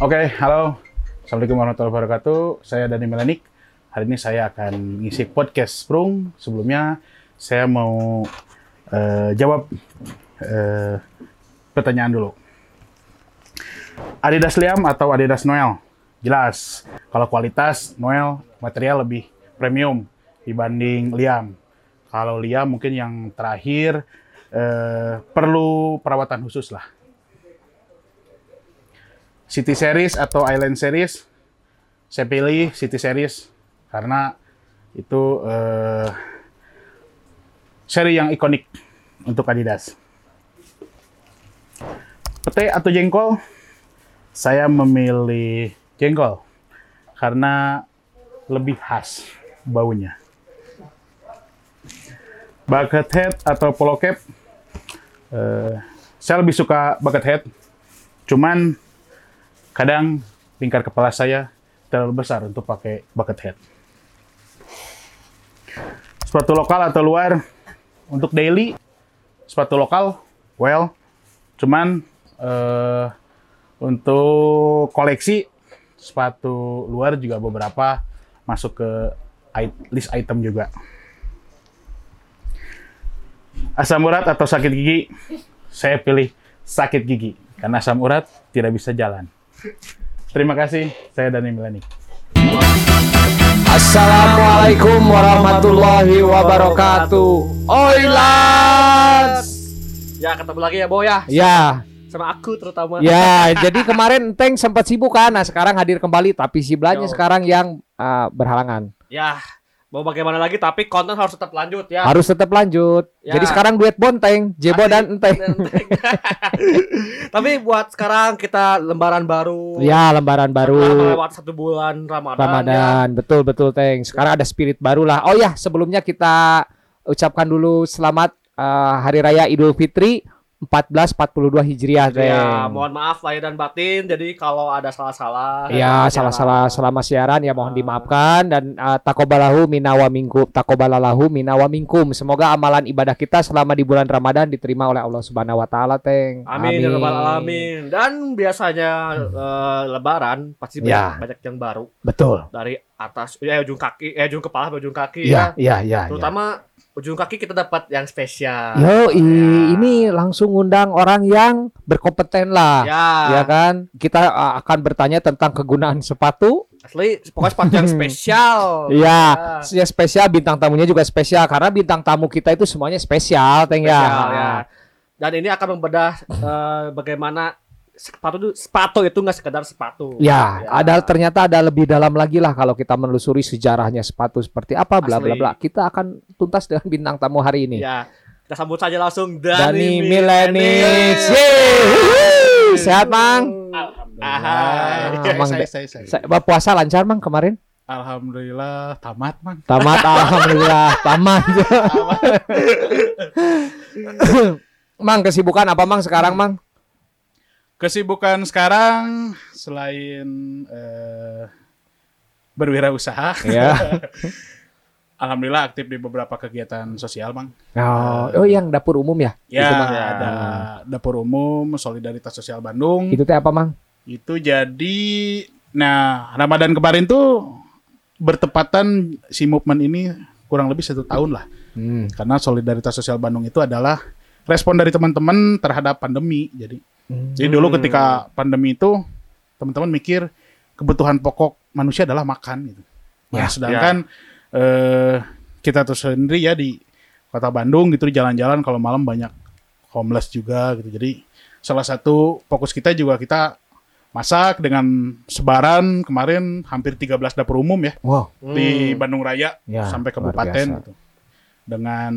Oke, halo. Assalamualaikum warahmatullahi wabarakatuh. Saya Dani Melanik. Hari ini saya akan ngisi podcast Sprung. Sebelumnya saya mau eh, jawab eh, pertanyaan dulu. Adidas Liam atau Adidas Noel? Jelas, kalau kualitas Noel material lebih premium dibanding Liam. Kalau Liam mungkin yang terakhir eh, perlu perawatan khusus lah. City Series atau Island Series, saya pilih City Series karena itu eh, seri yang ikonik untuk Adidas. Pete atau jengkol? Saya memilih jengkol karena lebih khas baunya. Bucket head atau polo cap? Eh, saya lebih suka bucket head. Cuman kadang lingkar kepala saya terlalu besar untuk pakai bucket head. Sepatu lokal atau luar? Untuk daily, sepatu lokal, well, cuman eh, untuk koleksi sepatu luar juga beberapa masuk ke list item juga. Asam urat atau sakit gigi? Saya pilih sakit gigi karena asam urat tidak bisa jalan. Terima kasih, saya Dani Milanik. Assalamualaikum warahmatullahi wabarakatuh. Oilas. Ya ketemu lagi ya Bo ya Ya, sama aku terutama. ya. Jadi kemarin Teng sempat sibuk kan, nah sekarang hadir kembali, tapi si Belanya sekarang yang ah, berhalangan. Ya mau bagaimana lagi tapi konten harus tetap lanjut ya. Harus tetap lanjut. Ya. Jadi sekarang duet Bonteng, Jebo Asik. dan Enteng. tapi buat sekarang kita lembaran baru. Ya, lembaran baru. melewat satu bulan Ramadan. ya. Ramadan, betul betul Teng. Sekarang ada spirit baru lah. Oh ya, sebelumnya kita ucapkan dulu selamat ah, Hari Raya Idul Fitri 1442 Hijriah, Teng. Ya, mohon maaf lahir dan batin. Jadi kalau ada salah-salah. Ya, salah-salah selama siaran ya mohon Ah. dimaafkan dan uh, takobalahu minawa minkum takobalalahu minawa minkum. Semoga amalan ibadah kita selama di bulan Ramadan diterima oleh Allah Subhanahu wa taala, Teng. Amin, ya rabbal alamin. Dan biasanya eh, lebaran pasti banyak, Ya. banyak yang baru Betul. dari atas ya ujung kaki, eh ujung kepala, ujung kaki Iya, ya. iya, iya. Terutama ujung kaki kita dapat yang spesial. Yo, i- Ya. ini langsung undang orang yang berkompeten lah. Ya, Ya kan? Kita uh, akan bertanya tentang kegunaan sepatu. asli pokoknya sepatu yang spesial. Iya, ya spesial bintang tamunya juga spesial karena bintang tamu kita itu semuanya spesial, Teng ya. Ya. Dan ini akan membedah eh, bagaimana sepatu itu sepatu itu nggak sekedar sepatu. Ya, Ya. ada ternyata ada lebih dalam lagi lah kalau kita menelusuri sejarahnya sepatu seperti apa bla bla bla. Kita akan tuntas dengan bintang tamu hari ini. Ya, kita sambut saja langsung Dani Dani, Milenis. Sehat, Mang? Ahai. Ah, Mang, saya, saya, saya. Sa- puasa lancar, Mang, kemarin? Alhamdulillah tamat, Mang. Tamat, alhamdulillah, tamat. mang, kesibukan apa, Mang, sekarang, Mang? Kesibukan sekarang selain eh, berwirausaha, Ya. alhamdulillah aktif di beberapa kegiatan sosial, Mang. Oh, oh, yang dapur umum ya? Ya, Itu, ada dapur umum Solidaritas Sosial Bandung. Itu teh apa, Mang? Itu jadi nah Ramadan kemarin tuh bertepatan si movement ini kurang lebih satu tahun lah. Hmm. Karena Solidaritas Sosial Bandung itu adalah respon dari teman-teman terhadap pandemi. Jadi jadi dulu ketika pandemi itu teman-teman mikir kebutuhan pokok manusia adalah makan gitu. Nah, Ya, sedangkan eh, kita tuh sendiri ya di kota Bandung gitu di jalan-jalan kalau malam banyak homeless juga gitu. Jadi salah satu fokus kita juga kita masak dengan sebaran kemarin hampir 13 dapur umum ya Wow. di Bandung Raya Ya, sampai kabupaten gitu. Dengan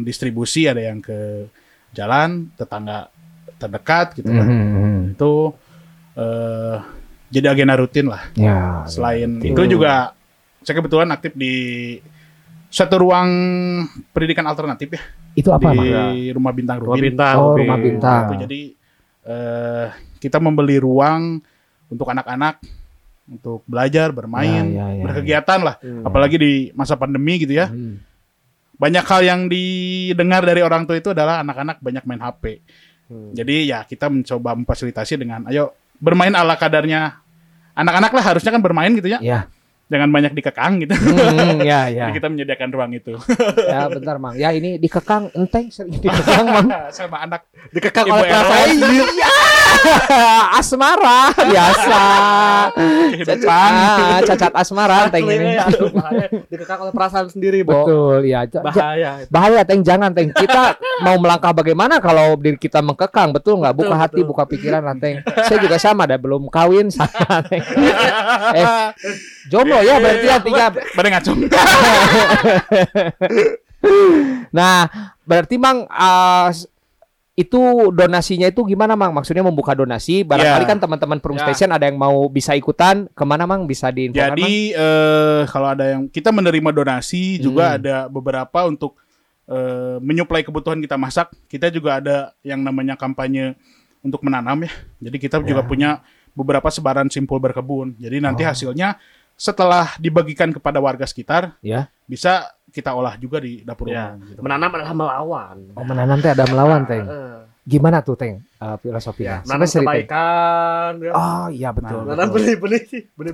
distribusi ada yang ke jalan tetangga terdekat gitu kan. Mhm. Itu eh jadi agenda rutin lah. Ya. Selain rutin. itu juga saya kebetulan aktif di satu ruang pendidikan alternatif ya Itu apa, di Mang? rumah bintang Rumah Rubin. bintang. Oh, Rubin. rumah bintang. Itu jadi eh kita membeli ruang untuk anak-anak untuk belajar, bermain, Ya, ya, ya, berkegiatan lah. Hmm. Apalagi di masa pandemi gitu ya. Hmm. Banyak hal yang didengar dari orang tua itu adalah anak-anak banyak main HP. Hmm. Jadi ya kita mencoba memfasilitasi dengan ayo bermain ala kadarnya anak-anak lah harusnya kan bermain gitu ya. Ya. Jangan banyak dikekang gitu. Hmm, ya, ya. Jadi kita menyediakan ruang itu. Ya, bentar, Mang. Ya, ini dikekang enteng sering dikekang, Mang. Sama anak Dikekang Ibu oleh perasaan sendiri. asmara biasa. kehidupan. Ah, cacat asmara teng Asli, ini. ya, aduh, bahaya. Dikekang oleh perasaan sendiri, Bo. Betul, ya. Bahaya. bahaya teng jangan teng kita mau melangkah bagaimana kalau diri kita mengkekang betul nggak buka Betul, hati betul. buka pikiran lah teng saya juga sama dah belum kawin sama teng eh jomblo ya berarti ya tiga Pada ngacung. nah berarti mang s- itu donasinya itu gimana mang maksudnya membuka donasi barangkali Ya. kan teman-teman Perum Ya. Station ada yang mau bisa ikutan ke mana mang bisa diinfokan Mang? Jadi eh, kalau ada yang kita menerima donasi juga Hmm. ada beberapa untuk eh, menyuplai kebutuhan kita masak. Kita juga ada yang namanya kampanye untuk menanam ya. Jadi kita juga Ya. punya beberapa sebaran simpul berkebun. Jadi nanti Oh. hasilnya setelah dibagikan kepada warga sekitar ya bisa kita olah juga di dapur Ya. umum. gitu. Menanam adalah melawan. oh menanam teh ada melawan teng Eh, gimana tuh teng eh, filosofinya Menanam Sampai cerita. kebaikan. ya. oh iya betul, Nah, Menanam benih-benih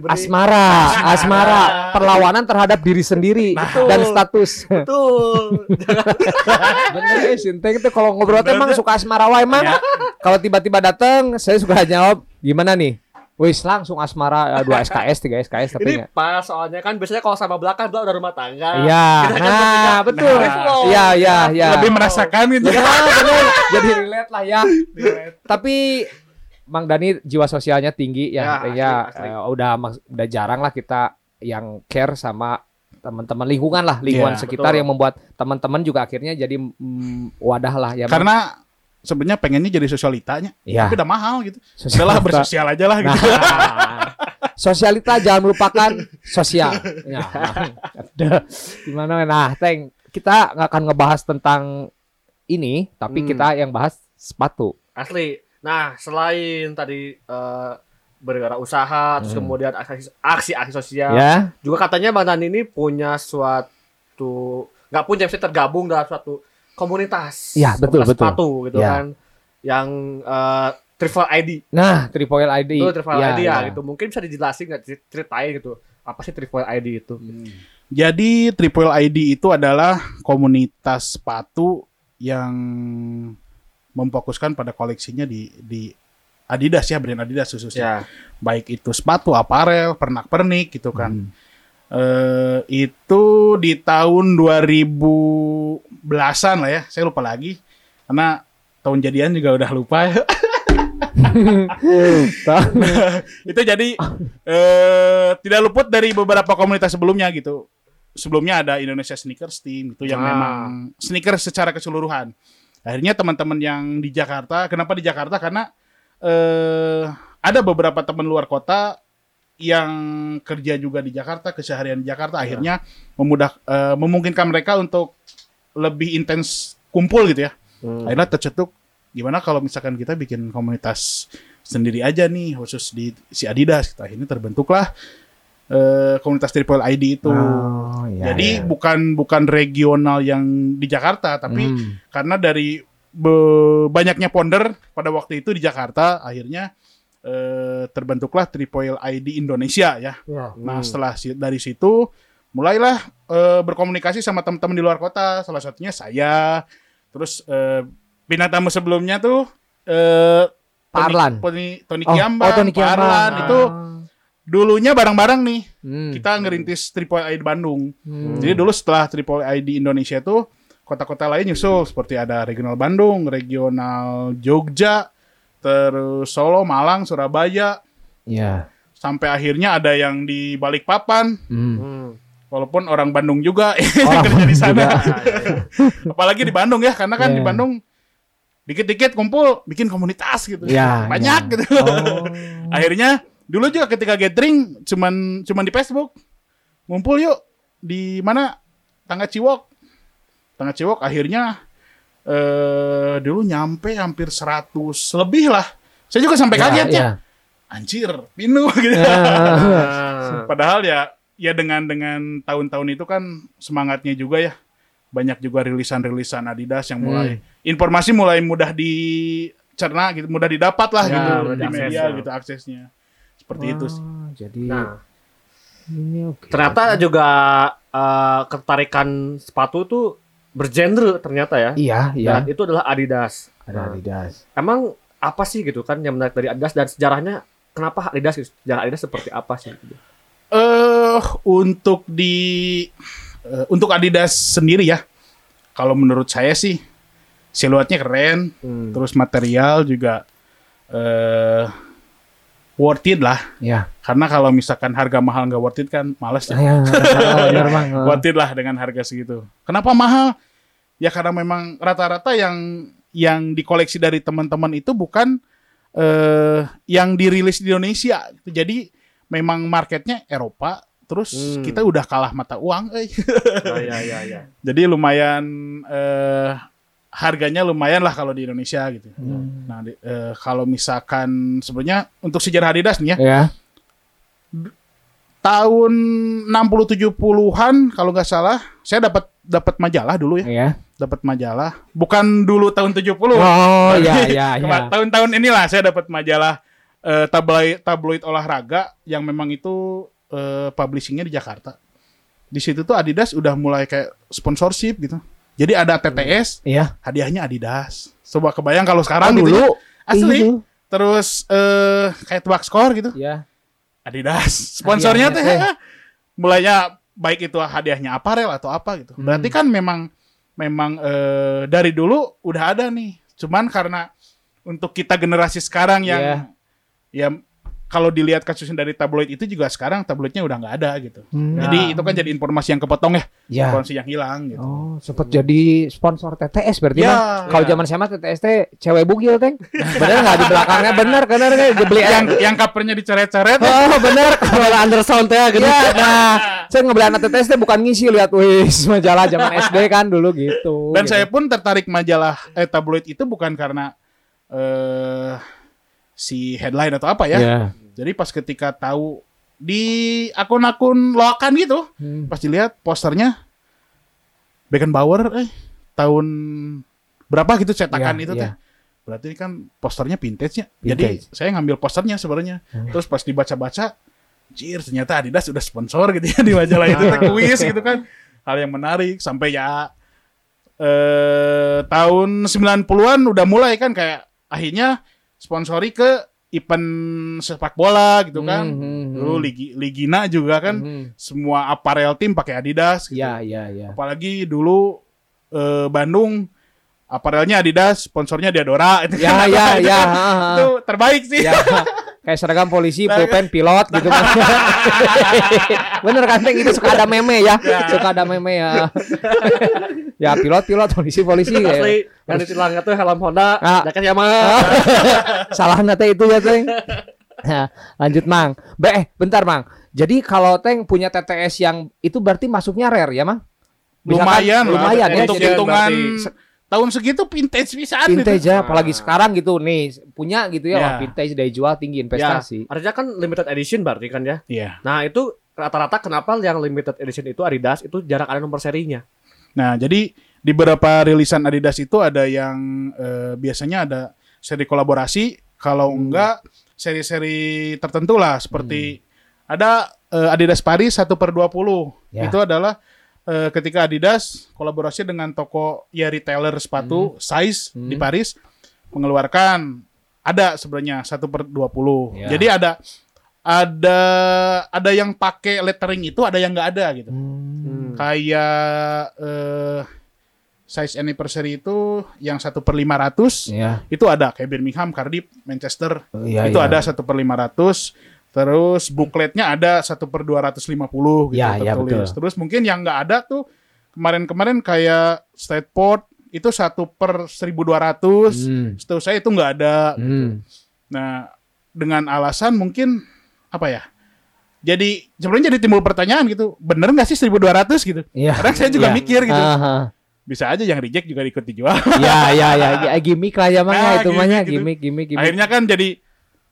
asmara, asmara, perlawanan terhadap diri sendiri Betul. dan status. Betul. Bener ya, Sinteng itu kalau ngobrol teh emang suka asmara wae emang. Ya. Kalau tiba-tiba datang, saya suka jawab, gimana nih? Wis langsung asmara dua SKS, tiga SKS tapi Ini pas soalnya kan biasanya kalau sama belakang belakang udah rumah tangga. Iya, kan nah bertiga, betul. nah. Iya, iya, iya. Lebih merasakan gitu. Ya, bener. Jadi relate lah ya. Tapi Mang Dani jiwa sosialnya tinggi Ya, ya, ya asli. udah udah jarang lah kita yang care sama teman-teman lingkungan lah lingkungan Iya, sekitar betul. yang membuat teman-teman juga akhirnya jadi mm, wadah lah ya. Karena sebenarnya pengennya jadi sosialitanya, ya tapi udah mahal gitu. sosialita. Udahlah bersosial aja lah gitu. Nah, sosialita jangan melupakan sosial. Ya. Ada. Gimana? Nah, Teng, kita nggak akan ngebahas tentang ini, tapi Hmm. kita yang bahas sepatu. Asli. Nah, selain tadi eh berwirausaha, terus Hmm. kemudian aksi- aksi-aksi sosial, Ya. juga katanya Bang ini punya suatu nggak punya sih tergabung dalam suatu komunitas. Iya, betul, komunitas betul. Sepatu gitu Iya. kan. Yang eh, Triple ID. Nah, Triple ID. Itu Triple Ya, ID ya, ya. gitu. Mungkin bisa dijelasin nggak cer- ceritain gitu. Apa sih Triple ID itu? Jadi Triple ID itu adalah komunitas sepatu yang memfokuskan pada koleksinya di di Adidas ya, brand Adidas khususnya. Ya. Baik itu sepatu, aparel, pernak-pernik gitu kan. Hmm. Eh itu di tahun 2010-an lah ya, saya lupa lagi. Karena tahun jadian juga udah lupa ya. itu jadi eh tidak luput dari beberapa komunitas sebelumnya gitu. Sebelumnya ada Indonesia Sneakers Team itu yang Ah. memang sneakers secara keseluruhan. Akhirnya teman-teman yang di Jakarta, kenapa di Jakarta? Karena eh ada beberapa teman luar kota yang kerja juga di Jakarta, keseharian di Jakarta, akhirnya memudah eh, memungkinkan mereka untuk lebih intens kumpul gitu ya. Hmm. Akhirnya tercetuk gimana kalau misalkan kita bikin komunitas sendiri aja nih khusus di si Adidas gitu. Akhirnya terbentuklah eh, komunitas Triple ID itu. Oh, iya, Jadi iya. bukan bukan regional yang di Jakarta tapi Hmm. karena dari be- banyaknya ponder pada waktu itu di Jakarta akhirnya eh, terbentuklah Triple ID Indonesia ya. Nah, Hmm. setelah si- dari situ mulailah eh, berkomunikasi sama teman-teman di luar kota, salah satunya saya. Terus eh, bintang tamu sebelumnya tuh eh Tony- Parlan. Tony, Tony Oh, Kiambang, oh, Tony Kiambang. Parlan, Ah. itu dulunya bareng-bareng nih. Hmm. Kita ngerintis Triple ID Bandung. Hmm. Jadi dulu setelah Triple ID Indonesia itu kota-kota lain nyusul seperti ada regional Bandung, regional Jogja, terus Solo, Malang, Surabaya, Iya. sampai akhirnya ada yang di Balikpapan. Hmm. Hmm. Walaupun orang Bandung juga Orang kerja di sana. juga. Apalagi di Bandung ya, karena kan Iya. di Bandung dikit-dikit kumpul bikin komunitas gitu. Iya, Banyak iya. gitu. Oh. Akhirnya dulu juga ketika gathering cuman cuman di Facebook. Ngumpul yuk di mana? Tangga Ciwok. Tangga Ciwok akhirnya eh dulu nyampe hampir 100 lebih lah. Saya juga sampai Ya, kaget ya. ya. Anjir, pinu gitu. Ya. Ah. Padahal ya ya dengan dengan tahun-tahun itu kan semangatnya juga ya. Banyak juga rilisan-rilisan Adidas yang mulai informasi mulai mudah dicerna gitu, mudah didapat lah Ya, gitu mudah di media ya. gitu aksesnya. seperti itu sih. Jadi Nah, ini oke. ternyata juga eh, ketertarikan sepatu tuh bergenre ternyata ya. iya, iya. Dan itu adalah Adidas. Ada Nah, Adidas. Emang apa sih gitu kan yang menarik dari Adidas dan sejarahnya kenapa Adidas gitu? Sejarah Adidas seperti apa sih? gitu? Eh untuk di eh, untuk Adidas sendiri ya. Kalau menurut saya sih siluetnya keren, Hmm. terus material juga eh worth it lah. Ya. Karena kalau misalkan harga mahal nggak worth it kan males ya. Ya, benar Bang. Worth it lah dengan harga segitu. Kenapa mahal? Ya karena memang rata-rata yang yang dikoleksi dari teman-teman itu bukan eh yang dirilis di Indonesia. Jadi memang marketnya Eropa. Terus Hmm. kita udah kalah mata uang. eh. Oh, ya, ya, ya. Jadi lumayan eh harganya lumayan lah kalau di Indonesia gitu. Nah, di- eh, kalau misalkan sebenarnya untuk sejarah Adidas nih ya, Ya. tahun 60 70-an kalau nggak salah, saya dapat dapat majalah dulu ya, Ya. dapat majalah. Bukan dulu tahun 70. Oh, ya, Tapi ya, ya. kema- Tahun-tahun inilah saya dapat majalah eh, tabloid tabloid olahraga yang memang itu eh, publishingnya di Jakarta. Di situ tuh Adidas udah mulai kayak sponsorship gitu. Jadi ada TTS, Iya. hadiahnya Adidas. Coba kebayang kalau sekarang Oh, gitu dulu. ya. Asli. Iya. Terus eh kayak tebak skor gitu. Ya. Adidas. Sponsornya teh Hadiahnya, mulainya baik itu hadiahnya aparel atau apa gitu. Hmm. Berarti kan memang memang eh, dari dulu udah ada nih. Cuman karena untuk kita generasi sekarang yang Iya. Ya kalau dilihat kasusnya dari tabloid itu juga sekarang tabloidnya udah nggak ada gitu. Hmm. Jadi itu kan jadi informasi yang kepotong ya, Ya. informasi yang hilang gitu. Oh, sempet jadi sponsor TTS berarti Ya. Bang. Kalau Ya. zaman saya mah TTS teh cewek bugil, Teng. Bener nggak di belakangnya? Bener, bener kan dibeli yang yang covernya dicoret-coret ya. Oh, bener. Kalau undersound teh gitu. Iya, nah, saya ngebeli anak TTS teh bukan ngisi lihat wis majalah zaman SD kan dulu gitu. Dan gitu. saya pun tertarik majalah eh, tabloid itu bukan karena eh si headline atau apa ya. Ya. Jadi pas ketika tahu di akun-akun loakan gitu, Hmm. pas dilihat posternya Beckenbauer eh tahun berapa gitu cetakan Iya, itu iya. teh. Berarti ini kan posternya vintage-nya. Jadi Vintage. saya ngambil posternya sebenarnya. Hmm. Terus pas dibaca-baca, Jir, ternyata Adidas sudah sponsor gitu ya di majalah itu teh kuis gitu kan. Hal yang menarik sampai ya eh tahun 90-an udah mulai kan kayak akhirnya sponsori ke event sepak bola gitu kan. Hmm, hmm, hmm. Dulu Ligi, Ligina juga kan Hmm. semua aparel tim pakai Adidas gitu. Ya, ya, ya. Apalagi dulu eh, Bandung aparelnya Adidas, sponsornya Diadora itu Ya, kan. ya, itu, ya. kan- ha. itu terbaik sih. ya kayak seragam polisi, Nah, pulpen, pilot gitu kan. Bener kan, Teng? Itu suka ada meme ya. Ya. Suka ada meme ya. ya, pilot, pilot, polisi, polisi. ya. Asli yang ditilangnya tuh helm Honda, Ah. jaket Yamaha. Salah nate itu ya, Teng. Nah, lanjut, Mang. Be, eh, bentar, Mang. Jadi kalau Teng punya TTS yang itu berarti masuknya rare ya, Mang? Misalkan- lumayan lah. lumayan ya, untuk hitungan berarti- tahun segitu vintage bisa vintage ya, Ah. apalagi sekarang gitu nih punya gitu ya, Ya. wah vintage dari jual tinggi Ya, investasi. artinya kan limited edition berarti kan ya. Iya. Nah, itu rata-rata kenapa yang limited edition itu Adidas itu jarang ada nomor serinya. Nah, jadi di beberapa rilisan Adidas itu ada yang eh, biasanya ada seri kolaborasi, kalau Hmm. enggak seri-seri tertentu lah seperti ada eh, Adidas Paris 1 per 20. Ya. Itu adalah eh, ketika Adidas kolaborasi dengan toko ya retailer sepatu size di Hmm. Paris mengeluarkan ada sebenarnya 1 per 20. Ya. Jadi ada ada ada yang pakai lettering itu, ada yang enggak ada gitu Hmm. kayak eh size anniversary itu yang satu per 500 Ya. itu ada kayak Birmingham, Cardiff, Manchester Iya, itu iya. ada satu per 500 terus bookletnya ada satu per 250 gitu Ya, ya, tertulis betul. terus mungkin yang nggak ada tuh kemarin-kemarin kayak Stateport itu satu per 1200 Hmm. setahu saya itu nggak ada Hmm. nah dengan alasan mungkin apa ya jadi sebenarnya jadi timbul pertanyaan gitu bener nggak sih 1200 gitu Iya. kadang saya juga Iya. mikir gitu Aha. bisa aja yang reject juga ikut dijual. Ya, ya, ya, ya, gimmick lah ya, Mang ya, Ah, itu mah ya, gitu. gimmick, gimmick, gimmick. Akhirnya kan jadi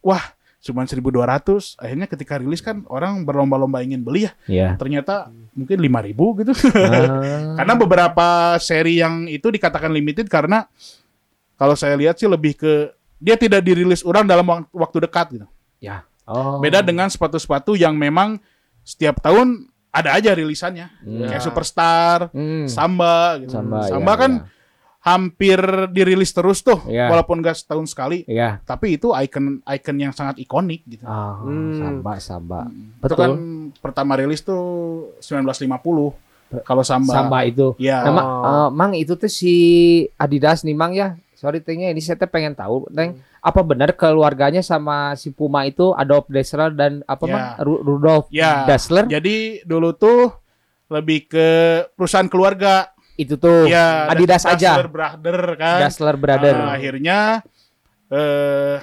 wah cuman 1200. Akhirnya ketika rilis kan orang berlomba-lomba ingin beli ya. Iya. Ternyata mungkin 5000 gitu. Ah. karena beberapa seri yang itu dikatakan limited karena kalau saya lihat sih lebih ke dia tidak dirilis orang dalam wak- waktu dekat gitu. Ya. Oh. Beda dengan sepatu-sepatu yang memang setiap tahun ada aja rilisannya. Hmm. Kayak Ya. Superstar, Hmm. Samba gitu. Samba, Samba iya, kan iya. Hampir dirilis terus tuh Iya. walaupun gak setahun sekali. Iya. Tapi itu icon icon yang sangat ikonik gitu. Oh, Hmm. Samba, Samba. Itu Betul. kan pertama rilis tuh 1950. Kalau Samba. Samba itu. Ya. Nah, Oh. eh, Mang itu tuh si Adidas nih Mang ya. Sorry Tengnya ini saya teh pengen tahu Teng. Hmm. Apa benar keluarganya sama si Puma itu Adolf Dassler dan apa Ya. Mang Ru- Rudolf Ya. Dassler Jadi dulu tuh lebih ke perusahaan keluarga. Itu tuh ya, Adidas aja. Dassler Brother kan. Dassler Brother. Nah, akhirnya eh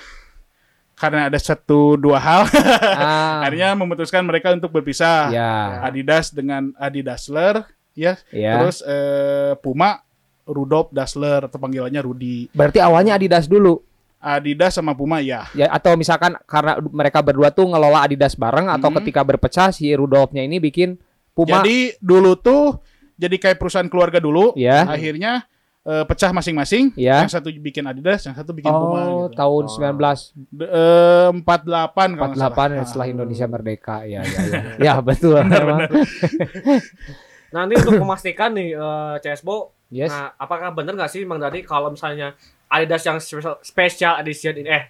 karena ada satu dua hal ah, akhirnya memutuskan mereka untuk berpisah. ya, Adidas dengan Adidasler ya. ya. Terus eh, Puma Rudolf Dassler atau panggilannya Rudi. Berarti awalnya Adidas dulu. Adidas sama Puma ya. Ya atau misalkan karena mereka berdua tuh ngelola Adidas bareng atau Hmm. ketika berpecah si Rudolfnya ini bikin Puma Jadi dulu tuh jadi kayak perusahaan keluarga dulu. ya. Akhirnya eh, pecah masing-masing. Ya. Yang satu bikin Adidas, yang satu bikin Puma. Oh, Gitu. tahun Oh. 1948 D- eh, 48 kalau nggak salah. ya, Ah. setelah Indonesia merdeka. Ya, ya, ya. ya betul. memang. Nanti untuk memastikan nih eh, CSBO, Yes. nah apakah benar nggak sih Mang Dadi kalau misalnya Adidas yang special, special edition ini eh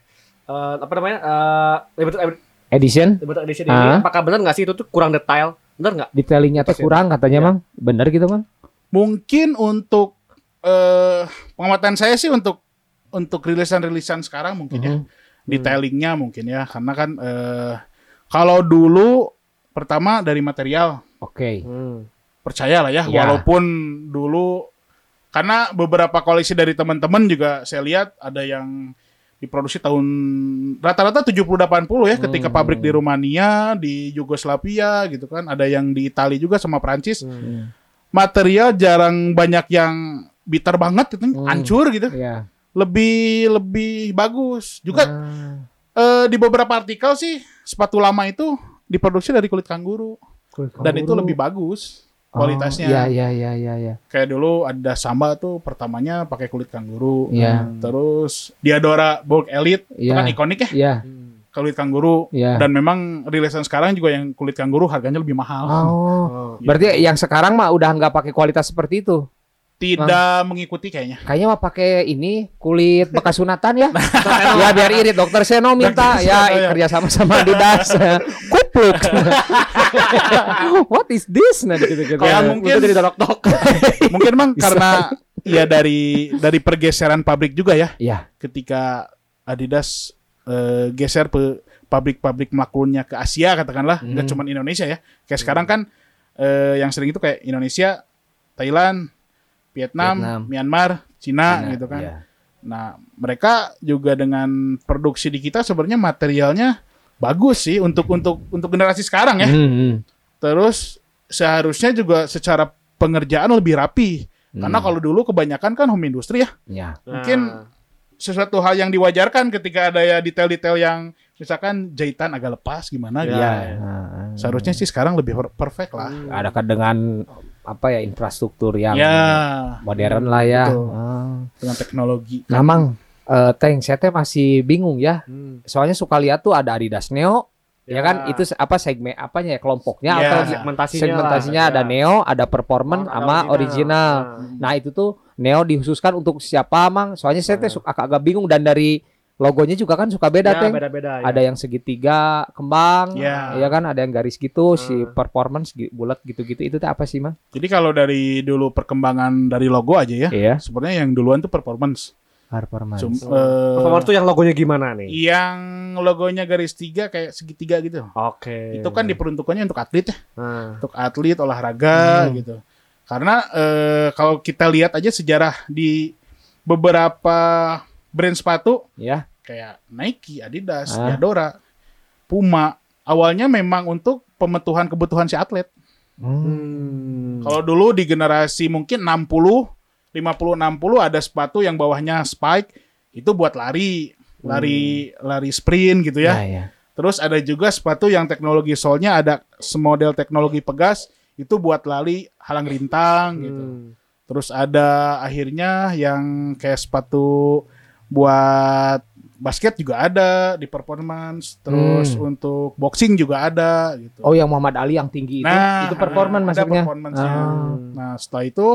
eh, apa namanya eh limited, Edition limited edition Ah. ini apakah benar nggak sih itu tuh kurang detail? Benar nggak? detailingnya teh kurang katanya, Ya. Mang. Bener gitu, Mang? Mungkin untuk eh pengamatan saya sih untuk untuk rilisan-rilisan sekarang mungkin ya. Mhm. Detailingnya mungkin ya karena kan eh kalau dulu pertama dari material Oke. Hmm. percaya lah ya, Ya. walaupun dulu karena beberapa koleksi dari teman-teman juga saya lihat ada yang diproduksi tahun rata-rata 70 80 ya ketika Hmm. pabrik di Rumania, di Yugoslavia gitu kan, ada yang di Italia juga sama Prancis. Hmm. Material jarang banyak yang bitter banget gitu, Hmm. hancur gitu. Iya. Lebih lebih bagus. Juga Ah, eh, di beberapa artikel sih sepatu lama itu diproduksi dari kulit kanguru dan itu lebih bagus kualitasnya. Oh, Iya, iya, iya, iya, iya. Kayak dulu ada Samba tuh pertamanya pakai kulit kanguru. Iya. Terus Diadora Bulk Elite itu Iya. kan ikonik ya Iya, Hmm. kulit kanguru. iya. Dan memang rilisan sekarang juga yang kulit kanguru harganya lebih mahal. Oh. Oh. Berarti yang sekarang mah udah nggak pakai kualitas seperti itu. Tidak mengikuti kayaknya. Kayaknya mah pakai ini kulit bekas sunatan ya. ya biar irit dokter Seno minta Dokter ya Seno, ya. kerja sama sama Adidas. Kupluk. What is this? Nah gitu-gitu. Kayak mungkin- jadi dok Mungkin memang Bisa. karena ya dari dari pergeseran pabrik juga ya. Iya. Ketika Adidas eh, geser pabrik-pabrik melakukannya ke Asia katakanlah, nggak Hmm. cuma Indonesia ya. Kayak sekarang kan eh, yang sering itu kayak Indonesia, Thailand, Vietnam, Vietnam. Myanmar, Cina Nah, gitu kan. iya. Nah, mereka juga dengan produksi di kita sebenarnya materialnya bagus sih untuk untuk untuk generasi sekarang ya. Hmm, hmm. Terus seharusnya juga secara pengerjaan lebih rapi. Karena Hmm. kalau dulu kebanyakan kan home industry ya. ya. Mungkin sesuatu hal yang diwajarkan ketika ada ya detail-detail yang misalkan jahitan agak lepas gimana gitu. Iya. Ya. Seharusnya sih sekarang lebih per- perfect lah. ada kan dengan apa ya infrastruktur yang Ya, modern lah ya. Betul. Ah. dengan teknologi. Nah, Mang, eh, Teng, saya teh masih bingung ya. Hmm. Soalnya suka lihat tuh ada Adidas Neo, ya, Ya. kan? Itu apa segmen apanya ya kelompoknya Ya. atau segmentasinya segmentasinya lah, ada ya. Neo, ada Performance Ada sama original. Nah. Nah, itu tuh Neo dikhususkan untuk siapa, Mang? Soalnya saya teh Nah. suka agak bingung dan dari logonya juga kan suka beda, Ya, Teng. beda-beda ya. Ada yang segitiga kembang, Ya. ya kan? Ada yang garis gitu, si Hmm. Performance gi- bulat gitu-gitu. Itu teh apa sih, Mang? Jadi kalau dari dulu perkembangan dari logo aja ya, Iya, sebenarnya yang duluan tuh performance. Performance. Cum- Oh. eh, Performance tuh yang logonya gimana nih? yang logonya garis tiga kayak segitiga gitu. Oke. Itu kan diperuntukannya untuk atlet ya, Nah. untuk atlet olahraga Hmm. gitu. Karena eh, kalau kita lihat aja sejarah di beberapa brand sepatu Ya. kayak Nike, Adidas, Ah. Diadora, Puma, awalnya memang untuk pemetuhan kebutuhan si atlet. Hmm. Kalau dulu di generasi mungkin 60, 50 60 ada sepatu yang bawahnya spike itu buat lari, lari lari sprint gitu ya. Ya, ya. Terus ada juga sepatu yang teknologi solnya ada semodel teknologi pegas itu buat lari halang rintang gitu. Hmm. Terus ada akhirnya yang kayak sepatu buat basket juga ada di performance, terus Hmm. untuk boxing juga ada gitu. Oh yang Muhammad Ali yang tinggi itu Nah, itu performan ada masuknya. performance-nya. Ah. Nah, setelah itu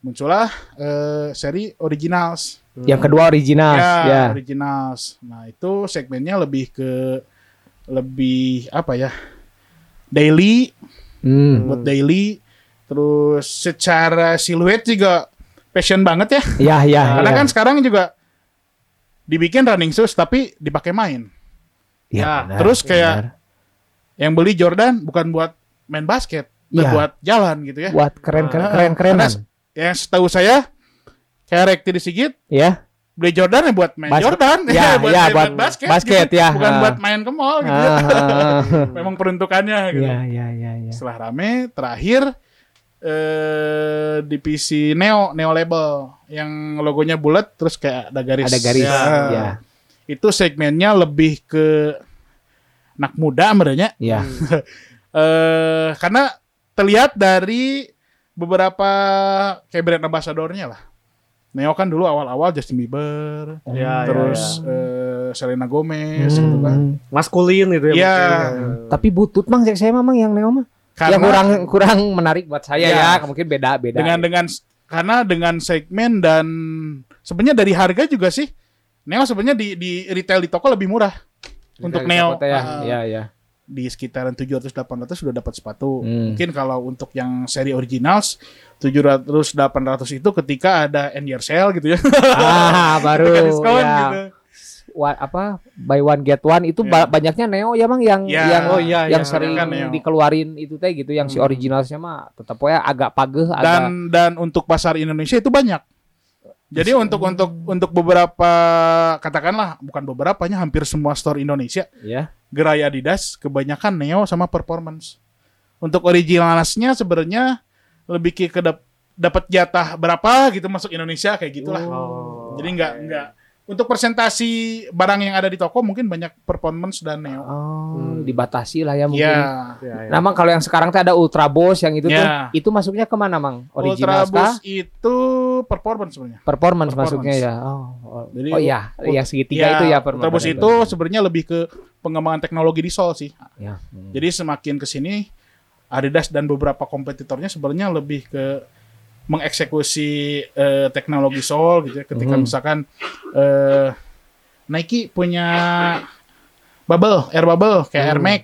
muncullah eh, seri originals. Yang kedua original ya, ya. originals. Nah, itu segmennya lebih ke lebih apa ya? Daily, Hmm. buat daily. Terus secara siluet juga fashion banget ya. Ya ya. Karena ya. kan sekarang juga dibikin running shoes tapi dipakai main. Ya, Ya, terus kayak benar. Yang beli Jordan bukan buat main basket, Iya. buat jalan gitu ya. buat keren keren Ah, keren kerenan. Yang setahu saya kayak Rekti Sigit Ya. beli Jordan ya buat main Basket. Jordan, Ya, buat, ya, main buat basket, basket, gitu. ya. bukan Ah. buat main ke mall gitu. Ah, ah. Memang peruntukannya gitu. Ya ya ya ya. Setelah rame, terakhir eh divisi Neo, Neo label yang logonya bulat terus kayak ada garis. Ada garis. Ya. Ya. Itu segmennya lebih ke anak muda sebenarnya. Ya. eh karena terlihat dari beberapa kayak brand ambassadornya lah. Neo kan dulu awal-awal Justin Bieber, Ya, terus eh, Selena Gomez gitu kan. Hmm. maskulin gitu ya. Iya. Tapi butut mang cek saya memang yang neo mah. Karena yang kurang kurang menarik buat saya Ya. ya, mungkin beda beda. dengan dengan karena dengan segmen dan sebenarnya dari harga juga sih Neo sebenarnya di di retail di toko lebih murah untuk Neo. ya. Ah, ya ya. di sekitaran 700 800 sudah dapat sepatu. Hmm. Mungkin kalau untuk yang seri originals 700 800 itu ketika ada end year sale gitu ya. ah baru ya. gitu. Wa- apa buy one get one itu ba- Ya. banyaknya neo ya mang yang Ya. yang Oh, iya, yang iya. sering Kan Neo. dikeluarin itu teh gitu yang si Hmm. originalnya mah tetap ya agak pageh agak Dan dan untuk pasar Indonesia itu banyak. Jadi untuk untuk untuk beberapa katakanlah bukan beberapanya hampir semua store Indonesia ya gerai Adidas kebanyakan Neo sama Performance. Untuk originalnya sebenarnya lebih ke kedap- dapat jatah berapa gitu masuk Indonesia kayak gitulah. Oh. Jadi nggak nggak untuk persentasi barang yang ada di toko mungkin banyak Performance dan Neo. oh Hmm. dibatasi lah ya mungkin Iya. Ya, ya. Nah, Mang kalau yang sekarang teh ada Ultra Boss yang itu tuh, Ya. itu masuknya ke mana, Mang? Ultra Original kah? Boost itu performance sebenarnya. Performance, Performance. masuknya ya. Oh, oh, Jadi, oh iya, yang segitiga itu ya Ultra Boost performance. itu sebenarnya lebih ke pengembangan teknologi di sol sih. Ya. hmm. Jadi semakin ke sini Adidas dan beberapa kompetitornya sebenarnya lebih ke mengeksekusi eh, teknologi sol gitu ya. Ketika Mhm. misalkan eh, Nike punya bubble, air bubble kayak Air Hmm. Max.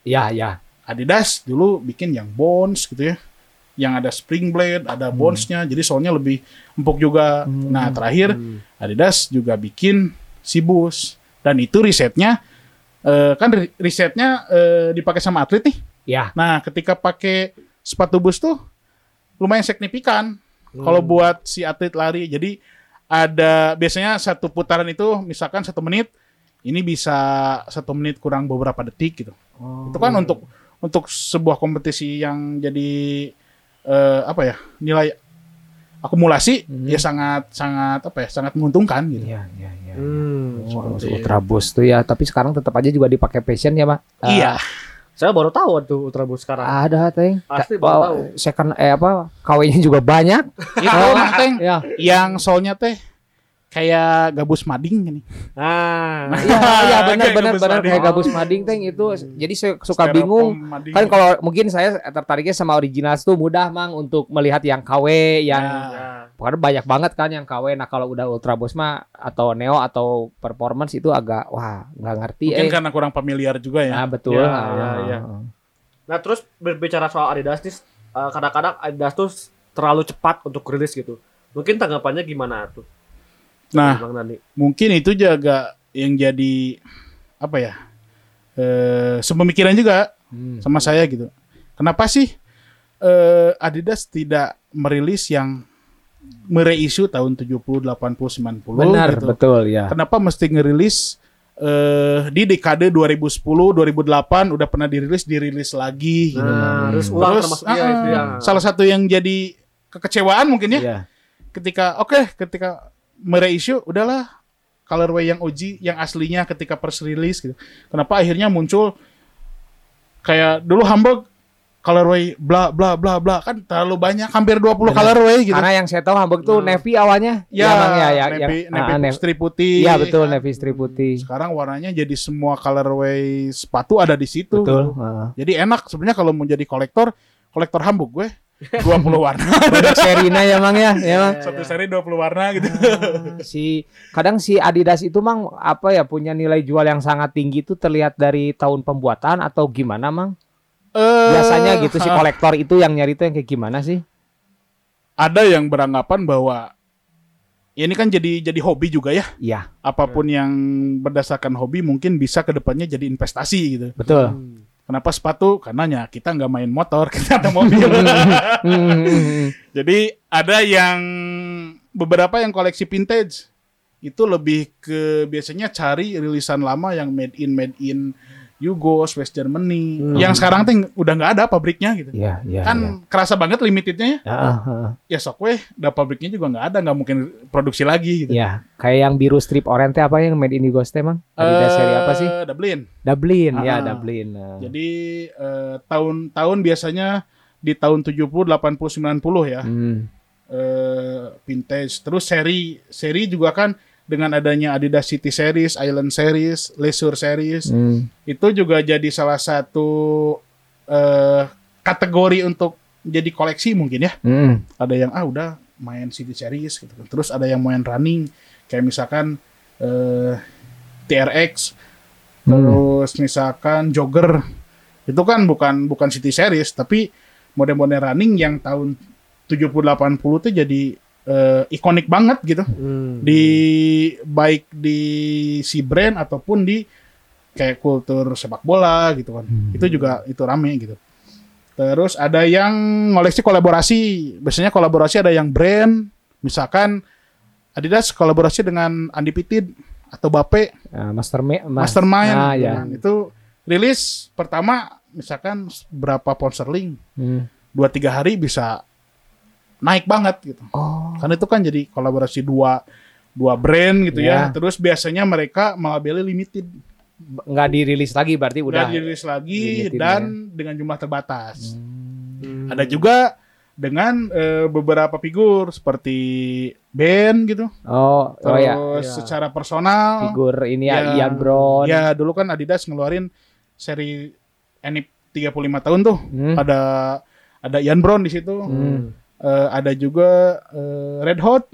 Ya, ya. Adidas dulu bikin yang bones gitu ya. Yang ada spring blade, ada bonesnya, jadi solnya lebih empuk juga. Hmm. Nah terakhir Hmm. Adidas juga bikin si boost dan itu risetnya eh, kan ri- risetnya eh, dipakai sama atlet nih. Ya. Nah ketika pakai sepatu boost tuh lumayan signifikan kalau buat si atlet lari. Jadi ada biasanya satu putaran itu misalkan satu menit ini bisa satu menit kurang beberapa detik gitu. Itu kan untuk untuk sebuah kompetisi yang jadi eh, apa ya nilai akumulasi Mhm. ya sangat sangat apa ya sangat menguntungkan gitu. Iya, iya, iya. Hmm, Oh. Ultra Boost tuh ya, tapi sekarang tetap aja juga dipakai fashion ya, Pak. Iya. Saya baru tahu tuh Ultra Boost sekarang. Ada, Teng. Pasti Ka- baru tahu. Second eh apa? KW-nya juga banyak. Itu Mang Teng, Ya. yang solnya teh kayak gabus mading gini. Ah. Iya, iya benar Kayak benar gabus benar mading. kayak gabus mading teng itu. Jadi saya suka Styrofoam bingung. Kan kalau mungkin saya tertariknya sama original tuh mudah mang untuk melihat yang KW yang Ya. Karena banyak banget kan yang KW. Nah kalau udah Ultra Boost mah atau Neo atau Performance itu agak wah nggak ngerti. mungkin eh. karena kurang familiar juga ya. Nah betul. Ya, Ah, ya, ya. ah. Nah, terus berbicara soal Adidas nih, eh, kadang-kadang Adidas tuh terlalu cepat untuk rilis gitu. Mungkin tanggapannya gimana tuh? Nah, Bang Nani. mungkin itu juga yang jadi apa ya? Eh, sepemikiran juga Hmm. sama saya gitu. Kenapa sih eh, Adidas tidak merilis yang mereissue tahun 70, 80, 90 Benar gitu. betul ya. Kenapa mesti ngerilis eh, di dekade 2010, 2008 udah pernah dirilis, dirilis lagi gitu. Nah, terus ulang Terus, termasuk iya, ah, itu ya. salah satu yang jadi kekecewaan mungkin ya, Iya. ketika oke, ketika mereissue udahlah colorway yang OG yang aslinya ketika press release gitu. Kenapa akhirnya muncul kayak dulu Hamburg colorway bla bla bla bla kan terlalu banyak hampir 20 Benar. colorway gitu. Karena yang saya tahu Hamburg tuh Nah. navy awalnya. ya, Bang, ya, ya, navy, yang- navy ah, strip putih. Iya betul kan. navy strip putih. Sekarang warnanya jadi semua colorway sepatu ada di situ. Betul. gitu. Heeh. Jadi enak sebenarnya kalau mau jadi kolektor, kolektor Hamburg gue 20 warna. Produk serina ya Mang ya, ya Mang. Satu seri 20 warna gitu. si kadang si Adidas itu mang apa ya punya nilai jual yang sangat tinggi itu terlihat dari tahun pembuatan atau gimana mang? Eh, Biasanya gitu si ha, kolektor itu yang nyari itu yang kayak gimana sih? ada yang beranggapan bahwa ini kan jadi jadi hobi juga ya. Iya, Apa pun yang berdasarkan hobi mungkin bisa ke depannya jadi investasi gitu. betul. Kenapa sepatu? Karena ya kita nggak main motor, kita ada mobil. Hmm, Jadi ada yang beberapa yang koleksi vintage itu lebih ke biasanya cari rilisan lama yang made in made in Yugos, West Germany. Hmm. Yang sekarang tuh udah nggak ada pabriknya gitu. Iya, iya. kan kerasa banget limitednya ya. Ah, ah, ah. Ya sok weh, da pabriknya juga nggak ada, nggak mungkin produksi lagi gitu. Iya, kayak yang biru strip oranye teh apa yang made in Igos teh mang? Adidas seri apa sih? Eh, Dublin. Dublin, ya Ah. Dublin. Nah. Jadi eh, tahun-tahun biasanya di tahun 70, 80, 90 ya. Hmm. eh, vintage. Terus seri seri juga kan dengan adanya Adidas City Series, Island Series, Leisure Series, Hmm. itu juga jadi salah satu eh, kategori untuk jadi koleksi mungkin ya. Hmm. Ada yang ah udah main City Series gitu kan. Terus ada yang main running kayak misalkan eh, TRX, Hmm. terus misalkan jogger. Itu kan bukan bukan City Series tapi model-model running yang tahun 70 80 tuh jadi eh, ikonik banget gitu Hmm. di baik di si brand ataupun di kayak kultur sepak bola gitu kan. Hmm. Itu juga itu rame gitu. Terus ada yang ngoleksi kolaborasi. Biasanya kolaborasi ada yang brand, misalkan Adidas kolaborasi dengan Andi Pitid atau Bape, Ah, master ma- mas- Mastermind. Ah, ya. Nah, itu rilis pertama misalkan berapa pound sterling, Hmm. dua tiga hari bisa naik banget gitu. Oh. Karena itu kan jadi kolaborasi dua dua brand gitu Ya. ya. Terus biasanya mereka melabeli limited, nggak dirilis lagi berarti udah. udah dirilis lagi limited dan ya. dengan jumlah terbatas. Hmm. Ada juga dengan eh, beberapa figur seperti band gitu. Oh, oh ya. Terus Ya. secara personal Figur ini ya, Ya. Ian Brown. Ya, dulu kan Adidas ngeluarin seri Enip 35 tahun tuh. Hmm. Ada ada Ian Brown di situ. Hmm. Eh, ada juga eh, Red Hot.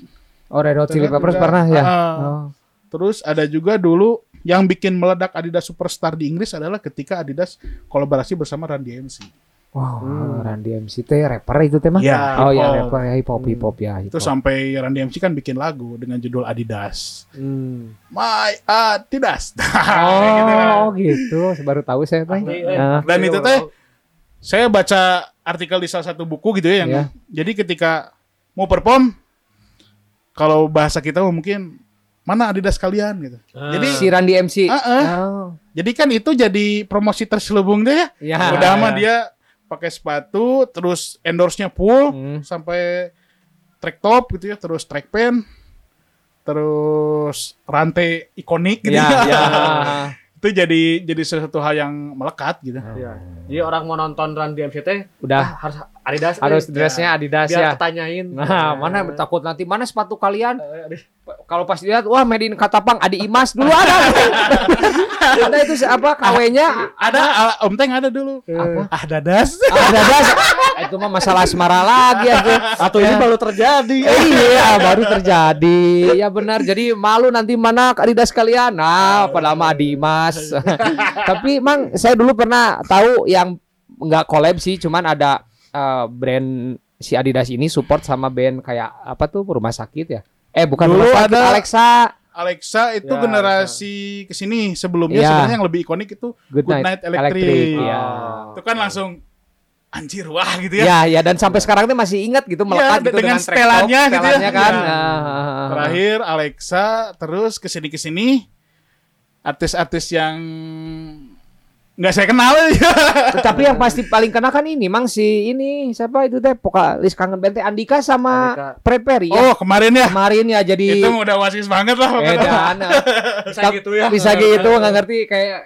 Oh, Red Hot Chili Peppers juga. pernah ya? Ah. Oh. Terus ada juga dulu yang bikin meledak Adidas Superstar di Inggris adalah ketika Adidas kolaborasi bersama Run DMC. Wow, Hmm. Randy MC teh rapper itu teh mah. Ya, oh ya hip-hop. rapper ya hip hop hip hop ya. hip Itu sampai Run DMC kan bikin lagu dengan judul Adidas. Hmm. My Adidas. Kayak gitu. Oh gitu, baru tahu saya teh. Eh. Ah. Dan itu teh saya baca artikel di salah satu buku gitu ya yang Ya. jadi ketika mau perform kalau bahasa kita mungkin mana Adidas kalian gitu. Ah. Jadi si Randy MC. Ah, ah. Oh. jadi kan itu jadi promosi terselubung deh ya. Ya. Udah mah ya. dia pakai sepatu terus endorse-nya full Hmm. sampai track top gitu ya, terus track pen terus rantai ikonik gitu Ya, ya. itu jadi jadi sesuatu hal yang melekat gitu. Iya. Jadi orang mau nonton Run DMC teh Udah ah, harus Adidas harus eh. dressnya Adidas biar ya. ketanyain. Nah, mana takut nanti mana sepatu kalian? Aduh. Kalau pas dilihat wah made in Katapang Adi Imas dulu ada. ada itu si- apa KW-nya Ada ah, Om Teng ada dulu. Apa? Ah dadas. ada das. itu mah masalah asmara lagi ya. Atau ini baru terjadi. Eh, iya, baru terjadi. Ya benar. Jadi malu nanti mana Adidas kalian. Nah, pada lama Dimas. Tapi emang saya dulu pernah tahu yang nggak collab sih, cuman ada eh, brand si Adidas ini support sama band kayak apa tuh rumah sakit ya? Eh bukan Dulu rumah sakit, ada- Alexa. Alexa itu Ya, generasi ke sini sebelumnya Ya. sebenarnya yang lebih ikonik itu Good, Good Night, Night Electric. ya. itu kan langsung anjir wah gitu ya. Ya, ya dan sampai sekarang tuh masih ingat gitu melekat de- gitu dengan track setelannya gitu ya. kan. Ya. Terakhir Alexa terus ke sini ke sini artis-artis yang nggak saya kenal ya. Tapi yang pasti paling kena kan ini, Mang si ini siapa itu teh vokalis kangen band teh Andika sama Andika. Prepare ya. Oh kemarin ya. Kemarin ya jadi Itu udah wasis banget lah. edan Bisa gitu ya. bisa gitu nggak ngerti kayak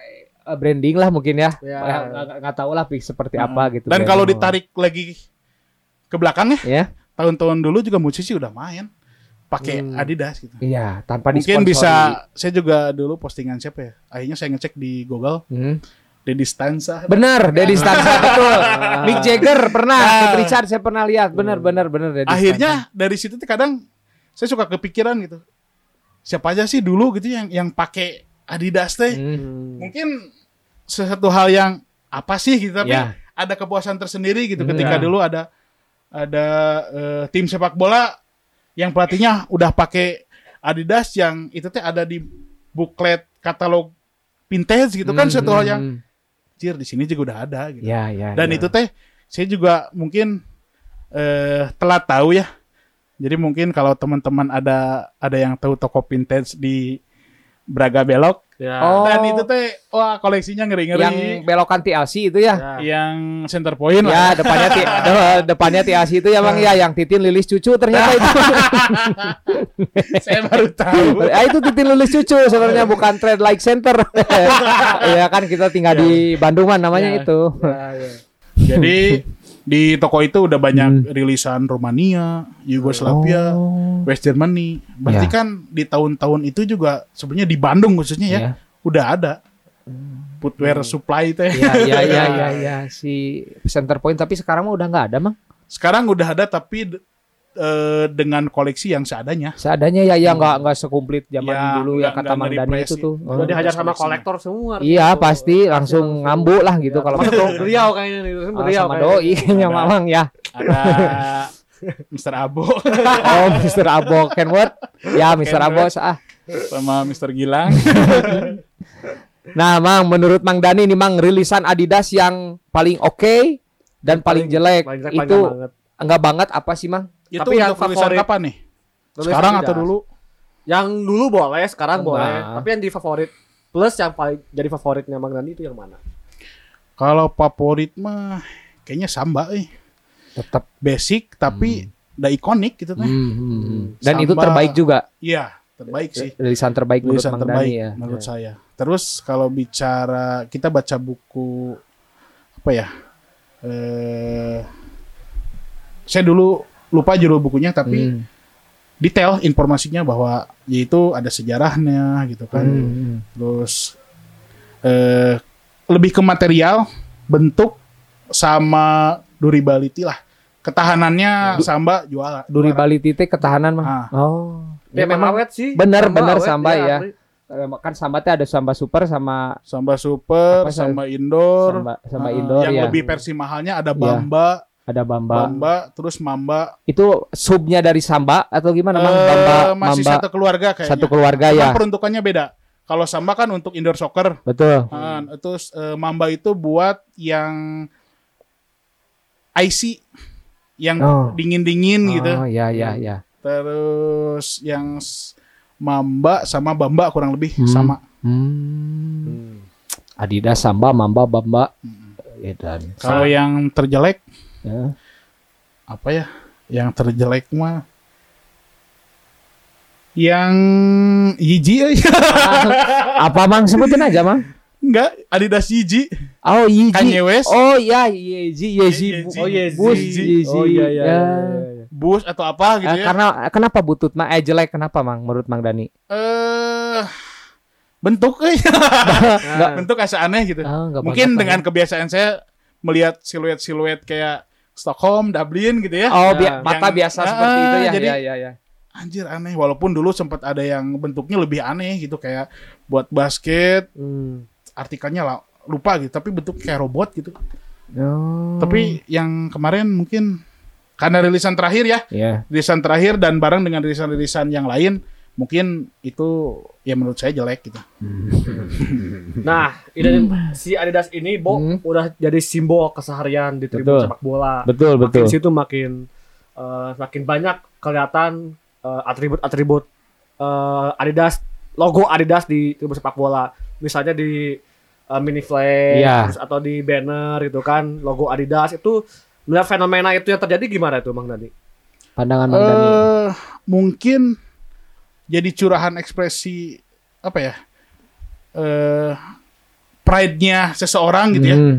eh, branding lah mungkin ya. Ya. Ya, nggak tahu lah Pik, seperti Heeh. apa gitu. Dan kalau ditarik lagi ke belakang ya, ya. tahun-tahun dulu juga musisi udah main pakai Hmm. Adidas gitu. Iya, tanpa Mungkin bisa saya juga dulu postingan siapa ya? Akhirnya saya ngecek di Google Hmm. Dedi Stanza. Benar, Dedi Stanza betul. Mick Jagger pernah, Ah. Keith Richard saya pernah lihat. Benar, benar, benar Akhirnya dari situ tuh kadang saya suka kepikiran gitu. Siapa aja sih dulu gitu yang yang pakai Adidas teh? Stanza. Hmm. Hmm. Mungkin sesuatu hal yang apa sih gitu tapi Ya. ada kepuasan tersendiri gitu Hmm. ketika Ya. dulu ada ada eh, tim sepak bola yang pelatihnya udah pakai Adidas yang itu teh ada di buklet katalog vintage gitu kan Hmm, suatu hal yang Cir di sini juga udah ada gitu. Ya, ya. Dan ya. itu teh saya juga mungkin eh telat tahu ya. Jadi mungkin kalau teman-teman ada ada yang tahu toko vintage di Braga Belok Ya. Oh. dan itu teh wah koleksinya ngeri-ngeri. yang belokan TLC itu ya. Ya. yang center point Ya, lah. depannya ti- de- depannya TLC itu ya Bang ya yang Titin lilis cucu ternyata itu. Saya baru tahu. Ah itu Titin lilis cucu sebenarnya bukan trade like center. Iya kan kita tinggal di Bandungan namanya Ya. itu. Ya, ya. Jadi di toko itu udah Hmm. banyak rilisan Romania, Yugoslavia, Oh. West Germany. Berarti Ya. kan di tahun-tahun itu juga sebenarnya di Bandung khususnya ya, Ya. udah ada footwear supply teh. Ya, ya, ya, ya, ya, si center point tapi sekarang mah udah nggak ada mang. Sekarang udah ada tapi eh, dengan koleksi yang seadanya. Seadanya ya, ya nggak nggak sekumplit zaman Ya, dulu ya kata Mang Dani itu tuh. Udah Oh. dihajar sama kolektor semua. Iya pasti langsung ngambu lah gitu kalau Masuk Riau kayaknya nih. Ah, Riau sama doi kayaknya mamang ya. Ada Mr. Abo Oh, Mr. Abo Kenwood. Ya, Mr. Abo ah. sama Mr. Gilang. Nah, Mang, menurut Mang Dani nih Mang rilisan Adidas yang paling oke dan paling, jelek paling jelek, itu paling nggak banget. enggak banget apa sih, Mang? Itu Tapi yang tulisan favorit- kapan nih? Tulisan Sekarang Adidas. atau dulu? Yang dulu boleh, sekarang Enggak. boleh. Tapi yang di favorit plus yang paling jadi favoritnya Mang Dani itu yang mana? Kalau favorit mah kayaknya samba eh. Tetap Basic tapi udah ikonik gitu teh. Hmm, Dan itu Samba. terbaik juga. Iya, terbaik sih. Rilisan terbaik menurut Tulisan Mang terbaik Dani ya. menurut saya. Terus kalau bicara kita baca buku apa ya? Eh saya dulu lupa judul bukunya tapi Hmm. detail informasinya bahwa yaitu ada sejarahnya gitu kan. Hmm. Terus eh lebih ke material, bentuk sama durability lah. Ketahanannya samba jual. Durability teh ketahanan Mang. Ah. Oh. Ya, memang awet sih. Bener, Samba bener, awet, Samba ya. asli. Eh, Kan sambatnya ada samba super sama Samba super, Apa, samba indoor. samba, samba Ah, indoor yang ya. lebih versi mahalnya ada Iya. Bamba, Ada bamba. Bamba, terus Mamba. Itu subnya dari samba atau gimana Mang? Eh, Bamba, masih Mamba satu keluarga kayaknya. satu keluarga Cuman ya. peruntukannya beda. Kalau Samba kan untuk indoor soccer, Betul. Ah, terus eh, Mamba itu buat yang IC yang Oh. dingin-dingin gitu. Oh ya ya ya. Terus yang Mamba sama Bamba kurang lebih Hmm. sama. Hmm. Hmm. Adidas, Samba, Mamba, Bamba. Ya, dan Kalau yang terjelek ya. apa ya? Yang terjelek mah yang Yeezy eh. apa Mang sebutin aja Mang? enggak Adidas Yeezy Oh Yeezy. Kanye West Oh ya Yeezy Yeezy. Yeezy. Oh iya, Bus Yeezy. Yeezy. Oh iya iya. Ya. iya, iya. bus atau apa gitu Eh, ya karena kenapa butut Mang? Eh jelek kenapa Mang menurut Mang Dani? eh bentuk eh Nah, bentuk asa aneh gitu nggak mungkin dengan kebiasaan saya melihat siluet-siluet kayak Stockholm Dublin gitu ya Oh, bi- mata yang- biasa Ah, seperti itu ya. jadi- ya, ya, ya. anjir aneh walaupun dulu sempat ada yang bentuknya lebih aneh gitu kayak buat basket hmm. artikelnya lah lupa gitu tapi bentuk kayak robot gitu Oh. tapi yang kemarin mungkin karena rilisan terakhir ya ya. rilisan terakhir dan bareng dengan rilisan-rilisan yang lain mungkin itu ya menurut saya jelek gitu Nah, ini si Adidas ini Bo Hmm. udah jadi simbol keseharian di tribun Betul. sepak bola. Betul, makin betul. situ makin eh, makin banyak kelihatan eh, atribut-atribut eh, Adidas, logo Adidas di tribun sepak bola. Misalnya di eh, mini flag Iya. terus atau di banner gitu kan, logo Adidas itu melihat fenomena itu yang terjadi gimana itu Bang Dani? Pandangan Mang Dani. eh mungkin jadi curahan ekspresi apa ya? Eh pride-nya seseorang gitu ya Hmm.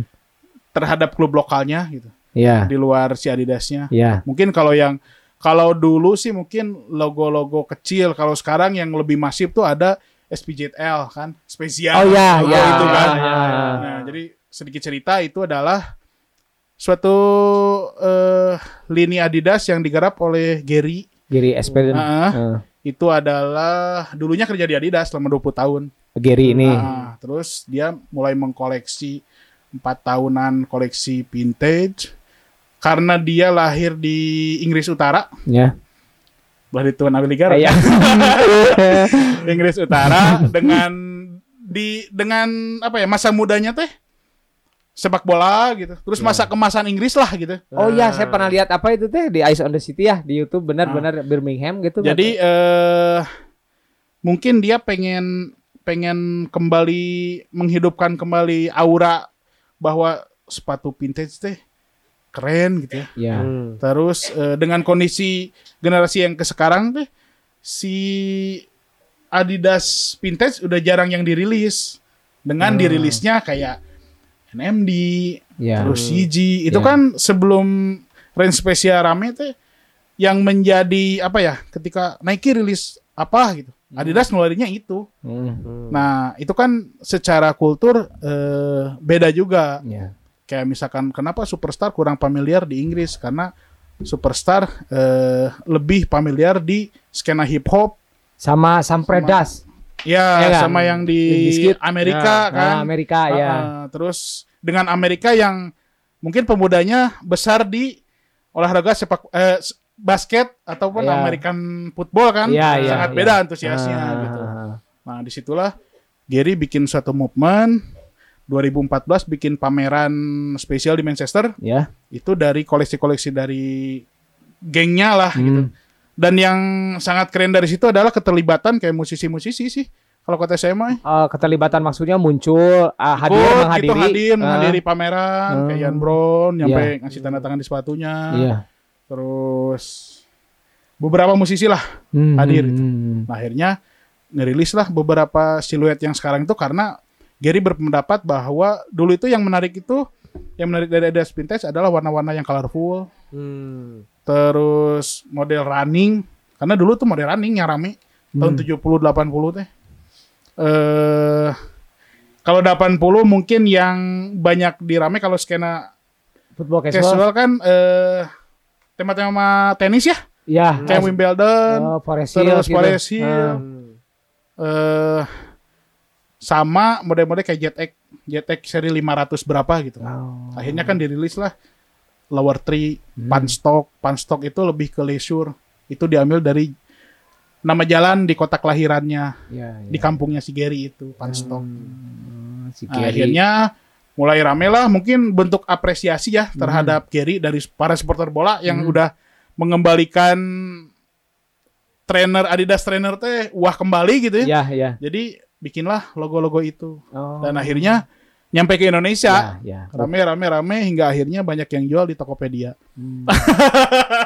terhadap klub lokalnya gitu Iya. di luar si Adidasnya. Iya. Mungkin kalau yang kalau dulu sih mungkin logo-logo kecil, kalau sekarang yang lebih masif tuh ada SPJL kan, spesial. Oh iya, logo iya. itu kan. iya, iya. Nah, jadi sedikit cerita itu adalah suatu eh, lini Adidas yang digarap oleh Gary. Gary Espelin. Ah. Eh, Itu adalah dulunya kerja di Adidas selama 20 tahun. Gary ini. Nah, terus dia mulai mengkoleksi empat tahunan koleksi vintage karena dia lahir di Inggris Utara, Ya. belah di Tuan Abiligara, Iya. Inggris Utara dengan di dengan apa ya masa mudanya teh sepak bola gitu, terus masa kemasan Inggris lah gitu. Oh iya, saya pernah lihat apa itu teh di Ice on the City ya di YouTube benar-benar Birmingham gitu. Jadi eh mungkin dia pengen pengen kembali menghidupkan kembali aura bahwa sepatu vintage teh keren gitu ya. ya. Hmm. Terus eh, dengan kondisi generasi yang ke sekarang teh si Adidas vintage udah jarang yang dirilis. Dengan dirilisnya kayak NMD, Ya. terus CG, itu Ya. kan sebelum range spesial rame teh yang menjadi apa ya? Ketika Nike rilis apa gitu. Adidas ngeluarinnya itu. Hmm. Nah, itu kan secara kultur eh, beda juga Ya. kayak misalkan kenapa superstar kurang familiar di Inggris karena superstar eh, lebih familiar di skena hip hop Sama Sampredas. Ya Ya kan? sama yang di. Amerika Ya. kan Nah, Amerika ya. Ah, terus dengan Amerika yang mungkin pemudanya besar di olahraga sepak eh, basket ataupun Ya. American football kan Iya, iya, sangat iya. beda antusiasnya Ah, gitu nah di situlah Gary bikin suatu movement 2014 bikin pameran spesial di Manchester Ya. itu dari koleksi-koleksi dari gengnya lah gitu. Hmm. Dan yang sangat keren dari situ adalah keterlibatan kayak musisi-musisi sih. Kalau kata saya mah Eh, keterlibatan maksudnya muncul ah, hadir ikut menghadiri. gitu, hadir Ah, menghadiri pameran Hmm. kayak Ian Brown nyampe Iya. ngasih tanda tangan di sepatunya. Iya. Terus beberapa musisi lah Hmm, Hadir hmm, itu. hmm. Nah, akhirnya ngerilis lah beberapa siluet yang sekarang itu karena Gary berpendapat bahwa dulu itu yang menarik itu yang menarik dari Adidas vintage adalah warna-warna yang colorful, Hmm. Terus model running karena dulu tuh model running yang rame tahun 70 80 teh. Eh kalau 80 mungkin yang banyak dirame kalau skena Football casual, casual. kan eh tema-tema tenis ya, Ya. kayak Wimbledon, Oh, Forest Hill terus gitu. Forest Hill. Hmm. eh sama model-model kayak Jet X, Jet X seri 500 berapa gitu. Oh. Akhirnya kan dirilis lah Lower Tree, Hmm. Panstock. Panstock itu lebih ke leisure. Itu diambil dari nama jalan di kota kelahirannya, Ya, di ya. kampungnya si Gary itu, Panstock. Hmm, si Nah, akhirnya mulai rame lah mungkin bentuk apresiasi ya Hmm. terhadap Gary dari para supporter bola yang udah mengembalikan trainer Adidas trainer teh wah kembali gitu ya. Ya, ya. Jadi bikinlah logo-logo itu. Oh. Dan akhirnya nyampe ke Indonesia. Ya, ya. Rame rame rame hingga akhirnya banyak yang jual di Tokopedia.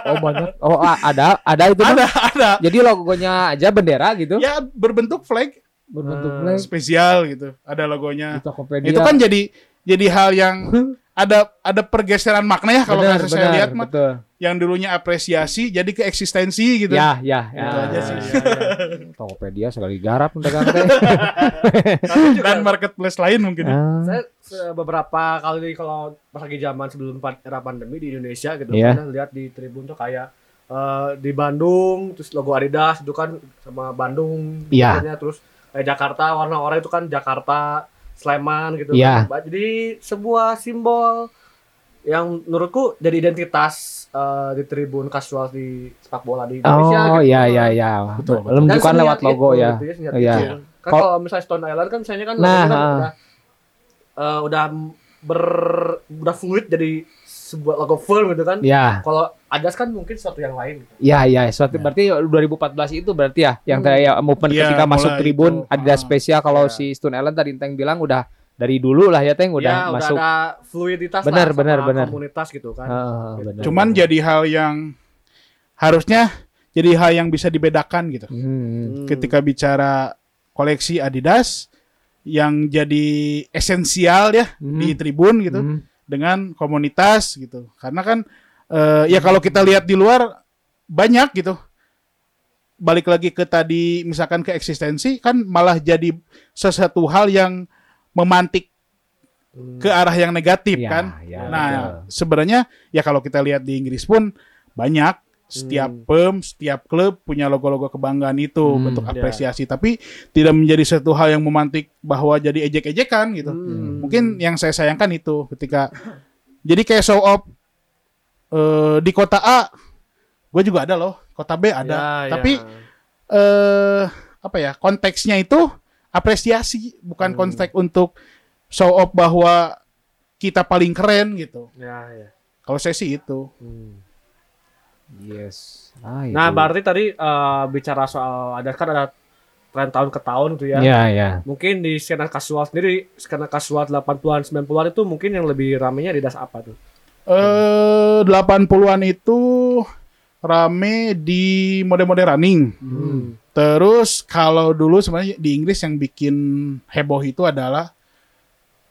Oh banyak. Oh ada ada itu? Ada ada. Jadi logonya aja bendera gitu. Ya berbentuk flag Berbentuk flag spesial gitu. Ada di logonya. Tokopedia. Itu kan jadi jadi hal yang ada ada pergeseran makna ya kalau nggak saya lihat mah. betul. Yang dulunya apresiasi jadi ke eksistensi gitu. Ya, ya, ya. Aja sih. ya, ya. Tokopedia sekali garap. Dan marketplace lain mungkin. Ah. Saya beberapa kali kalau pas lagi zaman sebelum era pandemi di Indonesia gitu pernah lihat di Tribun tuh kayak eh, di Bandung terus logo Adidas itu kan sama Bandung Iya. terus kayak Jakarta warna oranye itu kan Jakarta Sleman gitu Iya. kan. jadi sebuah simbol yang menurutku jadi identitas eh, di Tribun kasual di sepak bola di Indonesia Oh, gitu. ya, ya, ya. Betul, betul. Dan lewat seniat logo itu, ya. gitu seniat Iya. itu. Kan Kal- kalau misalnya Stone Island kan misalnya kan Nah, kan ha. udah eh, udah ber udah fluid jadi sebuah logo firm gitu kan. Ya, Kalau Adidas kan mungkin sesuatu yang lain. ya, ya. Suatu berarti 2014 itu berarti ya yang Hmm. kayak movement Iya, ketika masuk tribun itu. Adidas Ah. spesial kalau Iya. si Stone Island tadi Teng bilang udah dari dulu lah ya Teng udah ya, masuk. udah ada fluiditas Benar, lah sama benar, benar. komunitas gitu kan. Ah, benar. Cuman jadi hal yang harusnya jadi hal yang bisa dibedakan gitu. Hmm. Hmm. ketika bicara koleksi Adidas yang jadi esensial ya Hmm. di tribun gitu Hmm. Dengan komunitas gitu. Karena kan eh, ya kalau kita lihat di luar banyak gitu. Balik lagi ke tadi misalkan ke eksistensi kan malah jadi sesuatu hal yang memantik ke arah yang negatif Ya, kan. ya, nah, betul. sebenarnya ya kalau kita lihat di Inggris pun banyak setiap Hmm. firm, setiap klub punya logo-logo kebanggaan itu Hmm, bentuk ya. apresiasi, tapi tidak menjadi satu hal yang memantik bahwa jadi ejek-ejekan gitu. Hmm. Mungkin yang saya sayangkan itu ketika jadi kayak show off eh, di kota A, gue juga ada loh, kota B ada, Ya, ya. tapi eh apa ya konteksnya itu apresiasi bukan Hmm. konteks untuk show off bahwa kita paling keren gitu. ya, ya. Kalau saya sih itu. Hmm. Yes. Ah, Nah, itu. berarti tadi eh, bicara soal ada kan ada tren tahun ke tahun gitu ya. Ya, ya. Mungkin di skena kasual sendiri, skena kasual 80-an 90-an itu mungkin yang lebih ramenya di das apa tuh? Eh 80-an itu rame di mode-mode running. Hmm. Terus kalau dulu sebenarnya di Inggris yang bikin heboh itu adalah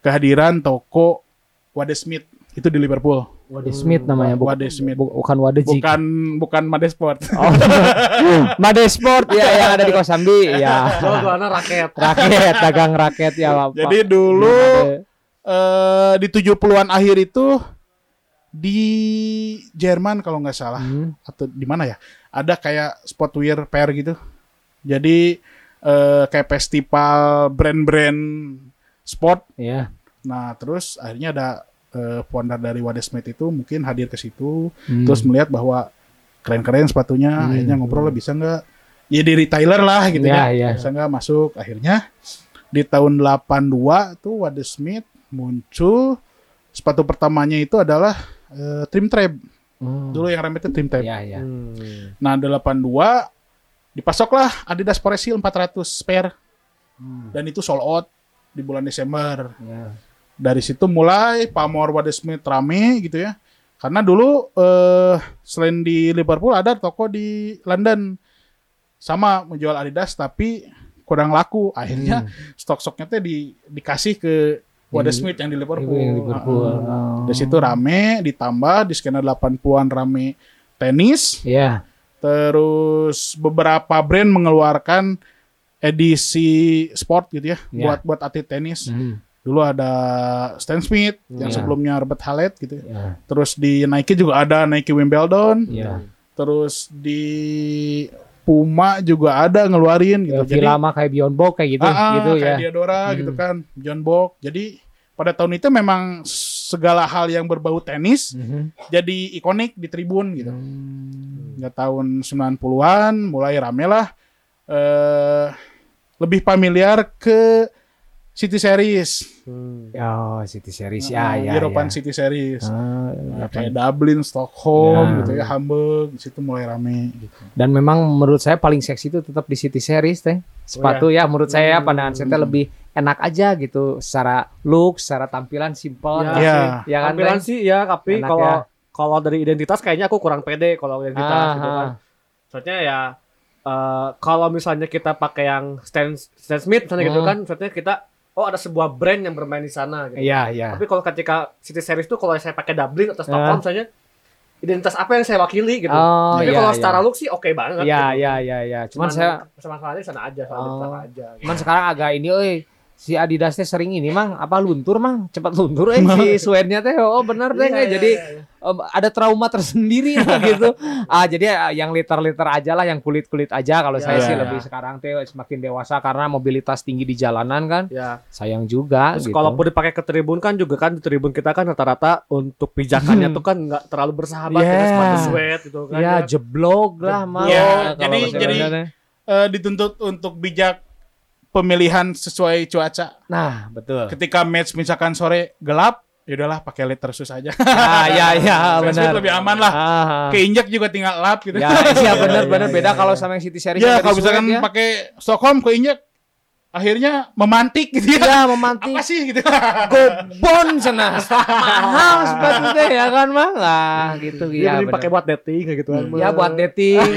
kehadiran toko Wade Smith itu di Liverpool. Wade Smith namanya, bu- Wade Smith. bu- bukan Wade Jik. Bukan bukan Made Sport. Oh. Made Sport ya yang ada di Kosambi ya. Oh, gimana raket? Raket, dagang raket ya Pak. Jadi dulu eh di 70-an akhir itu di Jerman kalau nggak salah Hmm. atau di mana ya? Ada kayak sportwear fair gitu. Jadi eh, kayak festival brand-brand sport. Ya. Nah, terus akhirnya ada eh, founder dari Wade Smith itu mungkin hadir ke situ Hmm. terus melihat bahwa keren-keren sepatunya, Hmm. akhirnya ngobrol lah bisa nggak ya di retailer lah gitu Ya, ya. ya. Bisa nggak masuk. Akhirnya di tahun 82 tuh Wade Smith muncul sepatu pertamanya itu adalah eh, Trim Trap. Hmm. Dulu yang rame itu Trim Trap. Ya, ya. Hmm. Nah, 82 dipasoklah Adidas Foresil 400 pair. Dan itu sold out di bulan Desember. Ya. Dari situ mulai pamor Wade Smith rame gitu ya. Karena dulu eh, selain di Liverpool ada toko di London sama menjual Adidas tapi kurang laku. Akhirnya stok-stoknya tuh di, dikasih ke Wade Di- Smith yang di Liverpool. Yang Liverpool. Heeh. Oh. Dari situ rame, ditambah di skena 80-an rame tenis, Ya. terus beberapa brand mengeluarkan edisi sport gitu ya, Ya. buat buat atlet tenis. Hmm. Dulu ada Stan Smith yang Ya. sebelumnya Robert Hallet gitu. ya. Ya. Terus di Nike juga ada Nike Wimbledon. Ya. Terus di Puma juga ada ngeluarin gitu. Ya, lama kayak Beyond Box kayak gitu, Ah, ah, gitu kayak ya. Diadora Hmm. gitu kan, John Bok. Jadi pada tahun itu memang segala hal yang berbau tenis Mhm. jadi ikonik di tribun gitu. Hmm. Hingga tahun 90-an mulai rame lah eh lebih familiar ke City Series. Hmm. Oh, City Series Nah, ya, ya. European ya. City Series. Ah, Ya, kayak Dublin, Stockholm Ya. gitu ya, Hamburg, di situ mulai rame gitu. Dan memang menurut saya paling seksi itu tetap di City Series teh. Sepatu ya menurut saya Hmm. pandangan saya teh lebih enak aja gitu secara look, secara tampilan simple. Ya, gitu. Ya. Ya kan, Tampilan Teh? sih ya, tapi Enak kalau ya. kalau dari identitas kayaknya aku kurang pede kalau identitas Ah, gitu kan. ah. Soalnya ya eh, kalau misalnya kita pakai yang Stan, Stan Smith misalnya gitu Hmm. kan, soalnya kita oh ada sebuah brand yang bermain di sana gitu. Iya, iya. Tapi kalau ketika City Series tuh kalau saya pakai Dublin atau Stockholm Ah. misalnya identitas apa yang saya wakili gitu. Oh, Tapi iya, kalau iya. secara look sih oke banget. Iya, gitu. iya, iya, iya. Cuman, saya di sana aja, Oh. identitas aja. Gitu. cuman sekarang agak ini euy si Adidas teh sering ini mang apa luntur mang cepat luntur eh si suennya teh oh benar deh Iya, iya, jadi iya, iya. eh, ada trauma tersendiri lah gitu ah jadi eh, yang liter-liter aja lah yang kulit-kulit aja kalau Ya, saya sih ya. lebih sekarang teh semakin dewasa karena mobilitas tinggi di jalanan kan Ya. sayang juga Terus gitu kalaupun dipakai ke tribun kan juga kan di tribun kita kan rata-rata untuk pijakannya tuh kan nggak terlalu bersahabat Yeah. yeah. sepatu sweat gitu kan. ya jeblok lah mah Ya, kalau jadi- jadi-. Eh, dituntut untuk bijak pemilihan sesuai cuaca. nah betul Ketika match misalkan sore gelap, ya udahlah pakai letter sus aja. ah ya ya Smith benar lebih aman lah. ah, ah. Keinjak juga tinggal lap gitu. ya iya benar iya, benar iya, beda iya. kalau sama yang City Series Ya kalau misalkan ya. pakai Stockholm keinjak akhirnya memantik gitu ya. Ya memantik Apa sih gitu. gobon cenah. Mahal sepatu teh ya kan mah lah gitu Dia ya. mending pakai buat dating gitu kan. Ya buat dating,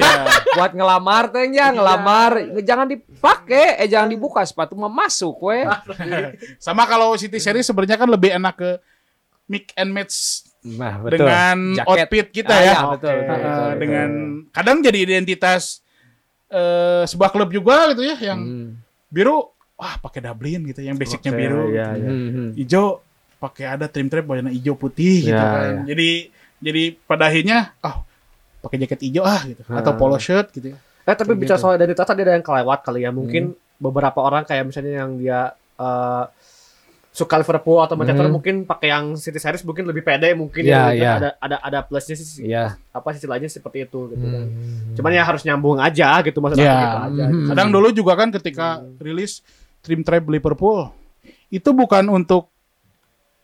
buat ngelamar teh ya ngelamar, jangan dipakai, eh jangan dibuka sepatu mah masuk we. Sama kalau City Series sebenarnya kan lebih enak ke mix and match Nah, dengan Jaket. outfit kita Ah, ya. ya, betul, betul, Eh, betul, betul. dengan kadang jadi identitas eh, sebuah klub juga gitu ya yang Hmm. Biru wah pakai Dublin gitu yang basicnya Oke, biru iya, iya. Hmm, hmm. hijau pakai ada trim trim warna hijau putih gitu Ya, kan ya. jadi jadi pada akhirnya oh pakai jaket hijau ah gitu atau Ah. polo shirt gitu ya. Eh tapi Kayak bicara gitu. soal identitas tadi ada yang kelewat kali ya. Mungkin beberapa orang kayak misalnya yang dia eh, suka Liverpool atau Manchester Hmm. mungkin pakai yang City Series mungkin lebih pede mungkin Iya, ya, gitu. iya. ada ada ada plusnya sih Iya. apa sih istilahnya seperti itu gitu kan. Hmm. Cuman ya harus nyambung aja gitu maksudnya Ya. gitu aja. Hmm. kadang dulu juga kan ketika rilis trim trap Liverpool itu bukan untuk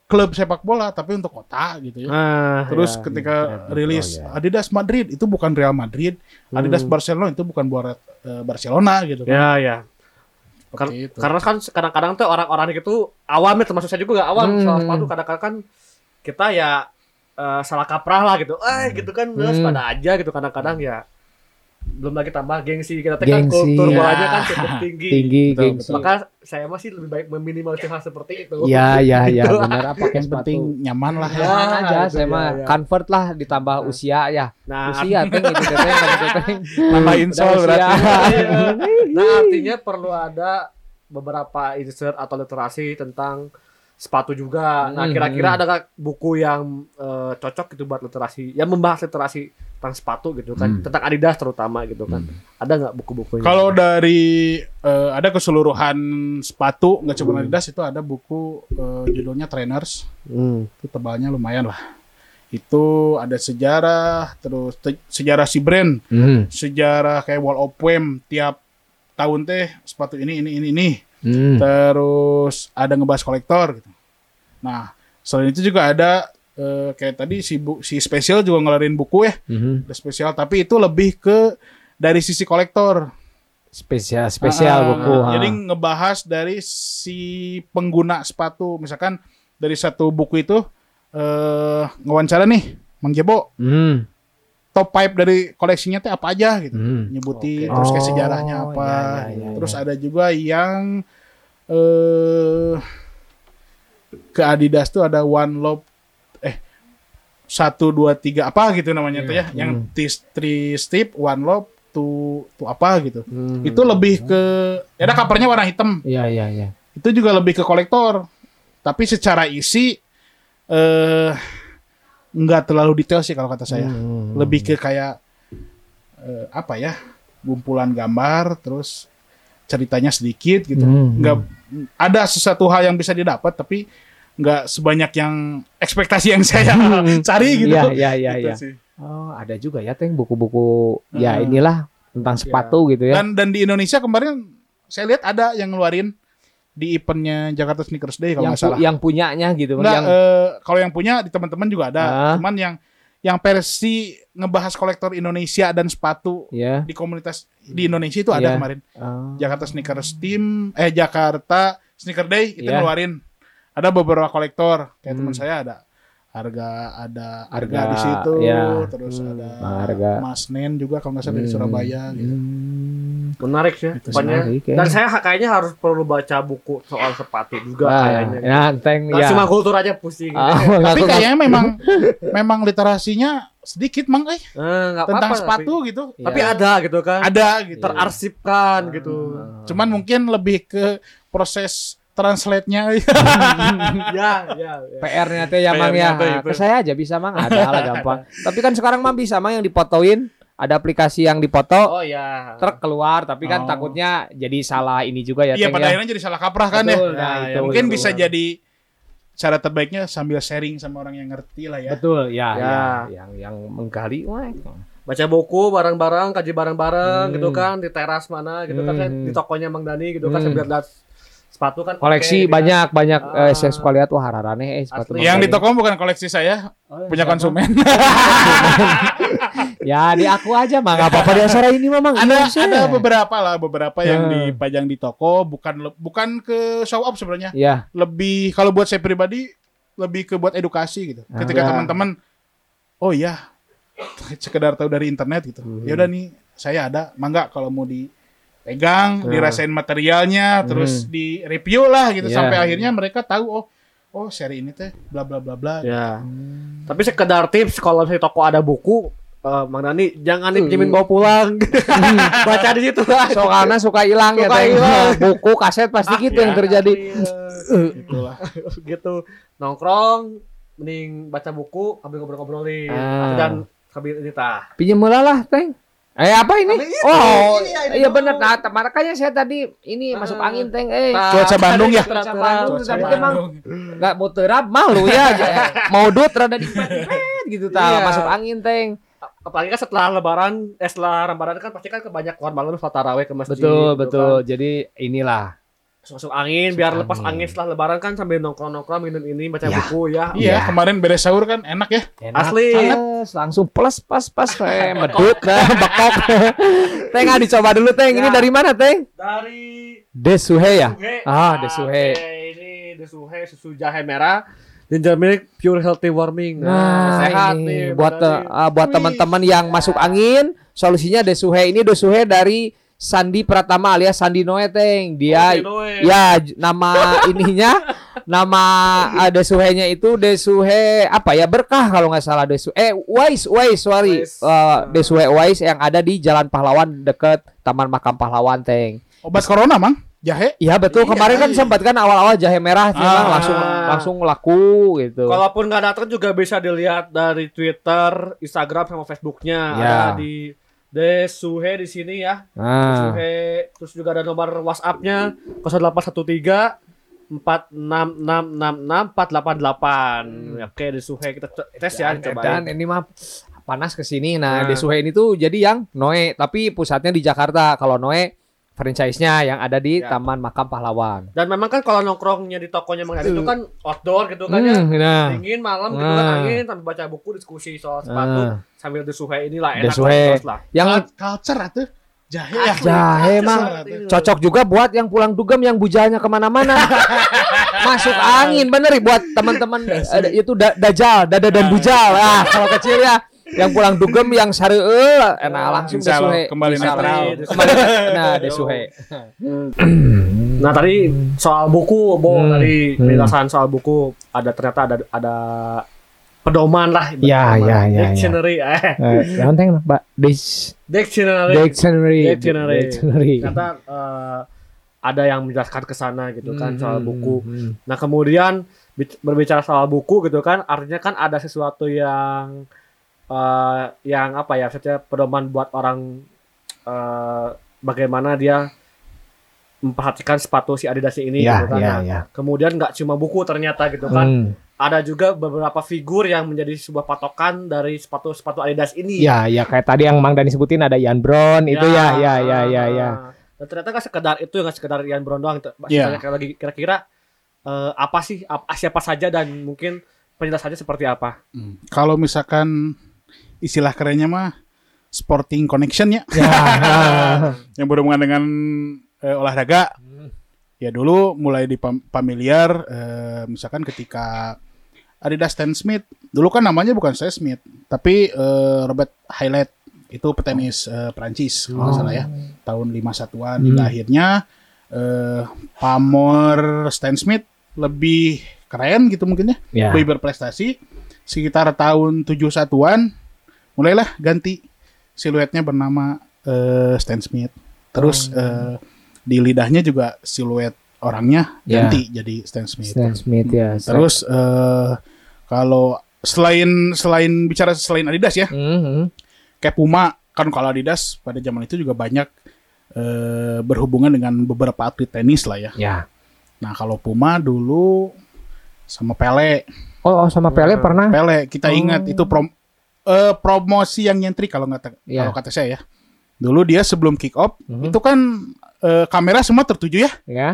klub sepak bola tapi untuk kota gitu ya Nah, Terus ya. ketika betul, rilis ya. Adidas Madrid itu bukan Real Madrid, Adidas Hmm. Barcelona itu bukan buat eh, Barcelona gitu kan. ya ya. Kar- itu. Karena kan kadang-kadang tuh orang-orang itu awam ya termasuk saya juga gak awam Hmm. soal sepatu kadang-kadang kan kita ya eh, salah kaprah lah gitu. Eh gitu kan Hmm. sepada aja gitu kadang-kadang ya belum lagi tambah gengsi kita teh kan Gengsi, kultur ya. bolanya kan cukup tinggi. Tinggi, Betul, gengsi. betul. Maka saya masih lebih baik meminimalisir hal seperti itu. Iya, iya, iya, Gitu. benar apa Yang penting nyaman lah ya. Ya. Nyaman aja, itu saya dia, mah ya. convert lah ditambah usia ya. Nah, Usia gitu teh maksudnya teh. Tambah insol berarti. nah artinya perlu ada beberapa insert atau literasi tentang sepatu juga. Nah Hmm, kira-kira hmm. ada nggak buku yang eh, cocok gitu buat literasi, yang membahas literasi tentang sepatu gitu kan, Hmm. tentang Adidas terutama gitu kan. Ada nggak buku-bukunya? Kalau dari eh, ada keseluruhan sepatu nggak cuma Adidas itu ada buku eh, judulnya Trainers Hmm. itu tebalnya lumayan lah. Itu ada sejarah terus te- sejarah si brand, Hmm. sejarah kayak wall of fame tiap tahun teh sepatu ini ini ini ini. Hmm. Terus ada ngebahas kolektor gitu. Nah, selain itu juga ada eh, kayak tadi si bu, si spesial juga ngeluarin buku ya, ada spesial tapi itu lebih ke dari sisi kolektor. Spesial spesial Ah, buku. ha. Jadi ngebahas dari si pengguna sepatu, misalkan dari satu buku itu eh ngewawancara nih Mang Jebo, Hmm. Top 5 dari koleksinya teh apa aja gitu. Hmm. Nyebutin Oke. terus kayak Oh, sejarahnya apa. iya, iya, terus iya. ada juga yang eh ke Adidas tuh ada One Love eh satu dua tiga apa gitu namanya tuh ya, yang tis- three step One Love tuh tuh apa gitu. Hmm. Itu lebih ke ya ada covernya warna hitam. Iya, iya, iya. Itu juga lebih ke kolektor. Tapi secara isi eh nggak terlalu detail sih kalau kata saya. Hmm. Lebih ke kayak eh, apa ya? Gumpulan gambar terus ceritanya sedikit gitu. Hmm. Nggak ada sesuatu hal yang bisa didapat tapi nggak sebanyak yang ekspektasi yang saya cari gitu. Iya, iya, iya, Gitu iya. sih. Oh, ada juga ya teh buku-buku ya Hmm. inilah tentang sepatu gitu ya. Dan dan di Indonesia kemarin saya lihat ada yang ngeluarin di eventnya Jakarta Sneakers Day kalau nggak salah. pu- yang punyanya gitu Enggak, yang eh, kalau yang punya di teman-teman juga ada. Ah. Cuman yang yang versi ngebahas kolektor Indonesia dan sepatu ya. di komunitas di Indonesia itu ada Iya. kemarin. Oh. Jakarta Sneakers Team, eh Jakarta Sneaker Day itu Iya. ngeluarin. Ada beberapa kolektor kayak Hmm. teman saya ada harga ada harga, Harga, di situ ya. terus Hmm, ada harga. Mas Nen juga kalau nggak salah dari Hmm. Surabaya gitu. Hmm. Menarik sih, Itu pokoknya. menarik ya. Dan saya kayaknya harus perlu baca buku soal sepatu juga Ah, kayaknya. ya, teng Nggak ya. cuma kultur aja pusing. Ah, Tapi ngaku- kayaknya memang memang literasinya sedikit mang eh Eh, tentang apa-apa, sepatu gitu. Tapi, tapi ada gitu kan. Ada gitu. Terarsipkan gitu. Cuman mungkin lebih ke proses translate-nya. ya, ya, ya. PR-nya teh ya mang ya. Ke saya aja bisa mang ada lah gampang. Tapi kan sekarang mah bisa mang yang dipotoin ada aplikasi yang dipoto Oh ya. truk keluar tapi kan Oh. takutnya jadi salah ini juga ya Iya pada ya. akhirnya jadi salah kaprah kan ya. Betul, Nah, nah, ya, itu. Mungkin betul. bisa jadi cara terbaiknya sambil sharing sama orang yang ngerti lah ya. Betul, ya, Ya. ya. yang yang menggali wah. Baca buku bareng-bareng, kaji bareng-bareng Hmm. gitu kan di teras mana gitu kan Hmm. Saya di tokonya Mang Dani gitu kan Hmm. sambil lihat sepatu kan Koleksi gitu banyak banyak Ah. eh, saya suka lihat wah hararane eh sepatu. Yang di toko bukan koleksi saya. Oh, punya siapa? konsumen. Ya di aku aja mah nggak apa-apa di acara ini memang. ada Iya, ada beberapa lah beberapa yang Hmm. dipajang di toko bukan bukan ke show up sebenarnya Ya. lebih kalau buat saya pribadi lebih ke buat edukasi gitu Ah. ketika Ya. teman-teman oh iya sekedar tahu dari internet gitu Hmm. ya udah nih saya ada mangga kalau mau dipegang Ya. dirasain materialnya terus di review lah gitu Hmm. Ya. sampai akhirnya mereka tahu oh oh seri ini teh bla bla bla bla Ya. Tapi sekedar tips kalau misalnya toko ada buku eh Mang Dani jangan dipinjemin bawa pulang. Baca di situ lah. Soalnya suka hilang ya hilang. Buku kaset pasti gitu yang terjadi. Itulah. gitu. Nongkrong mending baca buku sambil ngobrol-ngobrolin. Ah. Dan sambil ini tah. Pinjam mula lah, Teng. Eh apa ini? Ini? Oh, Iya, ini iya benar. Nah, makanya saya tadi ini masuk Ah. angin, Teng. Eh, Tah, Cuaca Bandung ya? Cuaca Cuaca Bandung. Bandung. Tadi emang nggak mau terap malu ya. mau dut rada di gitu tah Iya. masuk angin, Teng. Apalagi kan setelah lebaran, eh setelah ramadan kan pasti kan kebanyak keluar malam setelah taraweh ke masjid. Betul, gitu betul. kan. Jadi inilah. Masuk, angin, biar lepas angin. angin setelah lebaran kan sambil nongkrong-nongkrong minum ini baca Ya. buku ya. iya Iya. kemarin beres sahur kan enak ya Asli. Plus, langsung plus pas pas eh medut dah bekok. teng ah dicoba dulu Teng. Ini Ya. dari mana Teng? Dari Desuhe ya? Suhe. Ah, Desuhe. Oke, ini Desuhe susu jahe merah. Ginger milk pure healthy warming. Nah, sehat ini nih buat uh, buat teman-teman yang masuk angin, solusinya Desuhe ini Desuhe dari Sandi Pratama alias Sandi Noe Teng. Dia Oke, Noe. ya nama ininya nama uh, Desuhe-nya itu Desuhe apa ya berkah kalau nggak salah Desu eh Wais Wais sorry Wais. Uh, Desuhe Wais yang ada di Jalan Pahlawan deket Taman Makam Pahlawan Teng. obat corona mang jahe Iya betul Iya, kemarin kan iya. sempat kan awal-awal jahe merah Ah. langsung langsung laku gitu. Kalaupun nggak datang juga bisa dilihat dari Twitter, Instagram sama Facebooknya. Ya. Ada di Desuhe di sini ya. Nah. Desuhe. Terus juga ada nomor WhatsApp-nya 0813 46666 488. Oke, Desuhe kita tes ya, Dan, coba. dan ini mah panas ke sini. Nah, Nah. Desuhe ini tuh jadi yang Noe, tapi pusatnya di Jakarta. Kalau Noe franchise-nya yang ada di Ya. Taman Makam Pahlawan. Dan memang kan kalau nongkrongnya di tokonya Mang itu kan outdoor gitu kan ya. Hmm, nah. Dingin malam gitu kan Nah. angin sambil baca buku diskusi soal sepatu Ah. sambil Desuhe inilah enak Desuhe. lah. Yang Cul- culture atuh jahe ya jahe mah cocok juga buat yang pulang dugem yang bujanya ke mana-mana. Masuk angin bener buat teman-teman eh, itu da- dajal, dada dan bujal. Ah, kalau kecil ya yang pulang dugem yang sareueul enak langsung Insya Allah, Desuhe. kembali netral. Kembali nah Desuhe. Nah tadi soal buku, Bo Hmm, tadi hmm. penjelasan soal buku ada ternyata ada ada pedoman lah. Ya, ya, ya, ya. Dictionary, eh, Eh, yang penting Mbak Dis dictionary. Dictionary. Dictionary. Dictionary. Ternyata eh, ada yang menjelaskan ke sana gitu kan Hmm, soal hmm, buku. hmm. Nah kemudian bic- berbicara soal buku gitu kan, artinya kan ada sesuatu yang eh yang apa ya, maksudnya pedoman buat orang eh bagaimana dia memperhatikan sepatu si Adidas ini Ya, gitu kan. ya, Nah, ya. Kemudian nggak cuma buku ternyata gitu kan, Hmm. ada juga beberapa figur yang menjadi sebuah patokan dari sepatu-sepatu Adidas ini. Ya, ya kayak tadi yang Mang Dani sebutin ada Ian Brown itu ya, ya, ya, ya, ya. Dan ternyata nggak sekedar itu nggak sekedar Ian Brown doang. Banyak lagi kira-kira eh, apa sih ap- siapa saja dan mungkin penjelasannya seperti apa? Hmm. Kalau misalkan istilah kerennya mah sporting connection ya, Ya. yang berhubungan dengan eh, olahraga. Ya dulu mulai di familiar, eh, misalkan ketika Adidas Stan Smith, dulu kan namanya bukan Stan Smith, tapi eh, Robert Highlight itu petenis eh, Prancis kalau nggak salah ya, tahun 51-an hingga akhirnya eh, pamor Stan Smith lebih keren gitu mungkin ya, Ya. lebih berprestasi. Sekitar tahun 71-an mulailah ganti siluetnya bernama eh, Stan Smith. Terus eh, di lidahnya juga siluet orangnya Ya. ganti jadi Stan Smith. Stan Smith ya. Terus eh, kalau selain selain bicara selain Adidas ya, Hmm, kayak Puma kan kalau Adidas pada zaman itu juga banyak eh, berhubungan dengan beberapa atlet tenis lah ya. Ya. Nah kalau Puma dulu sama Pele, Oh, oh, sama Pele pernah? Pele kita Oh. ingat itu prom eh, promosi yang nyentrik kalau nggak Ya. kalau kata saya ya. Dulu dia sebelum kick off Mhm. itu kan eh, kamera semua tertuju ya. Ya.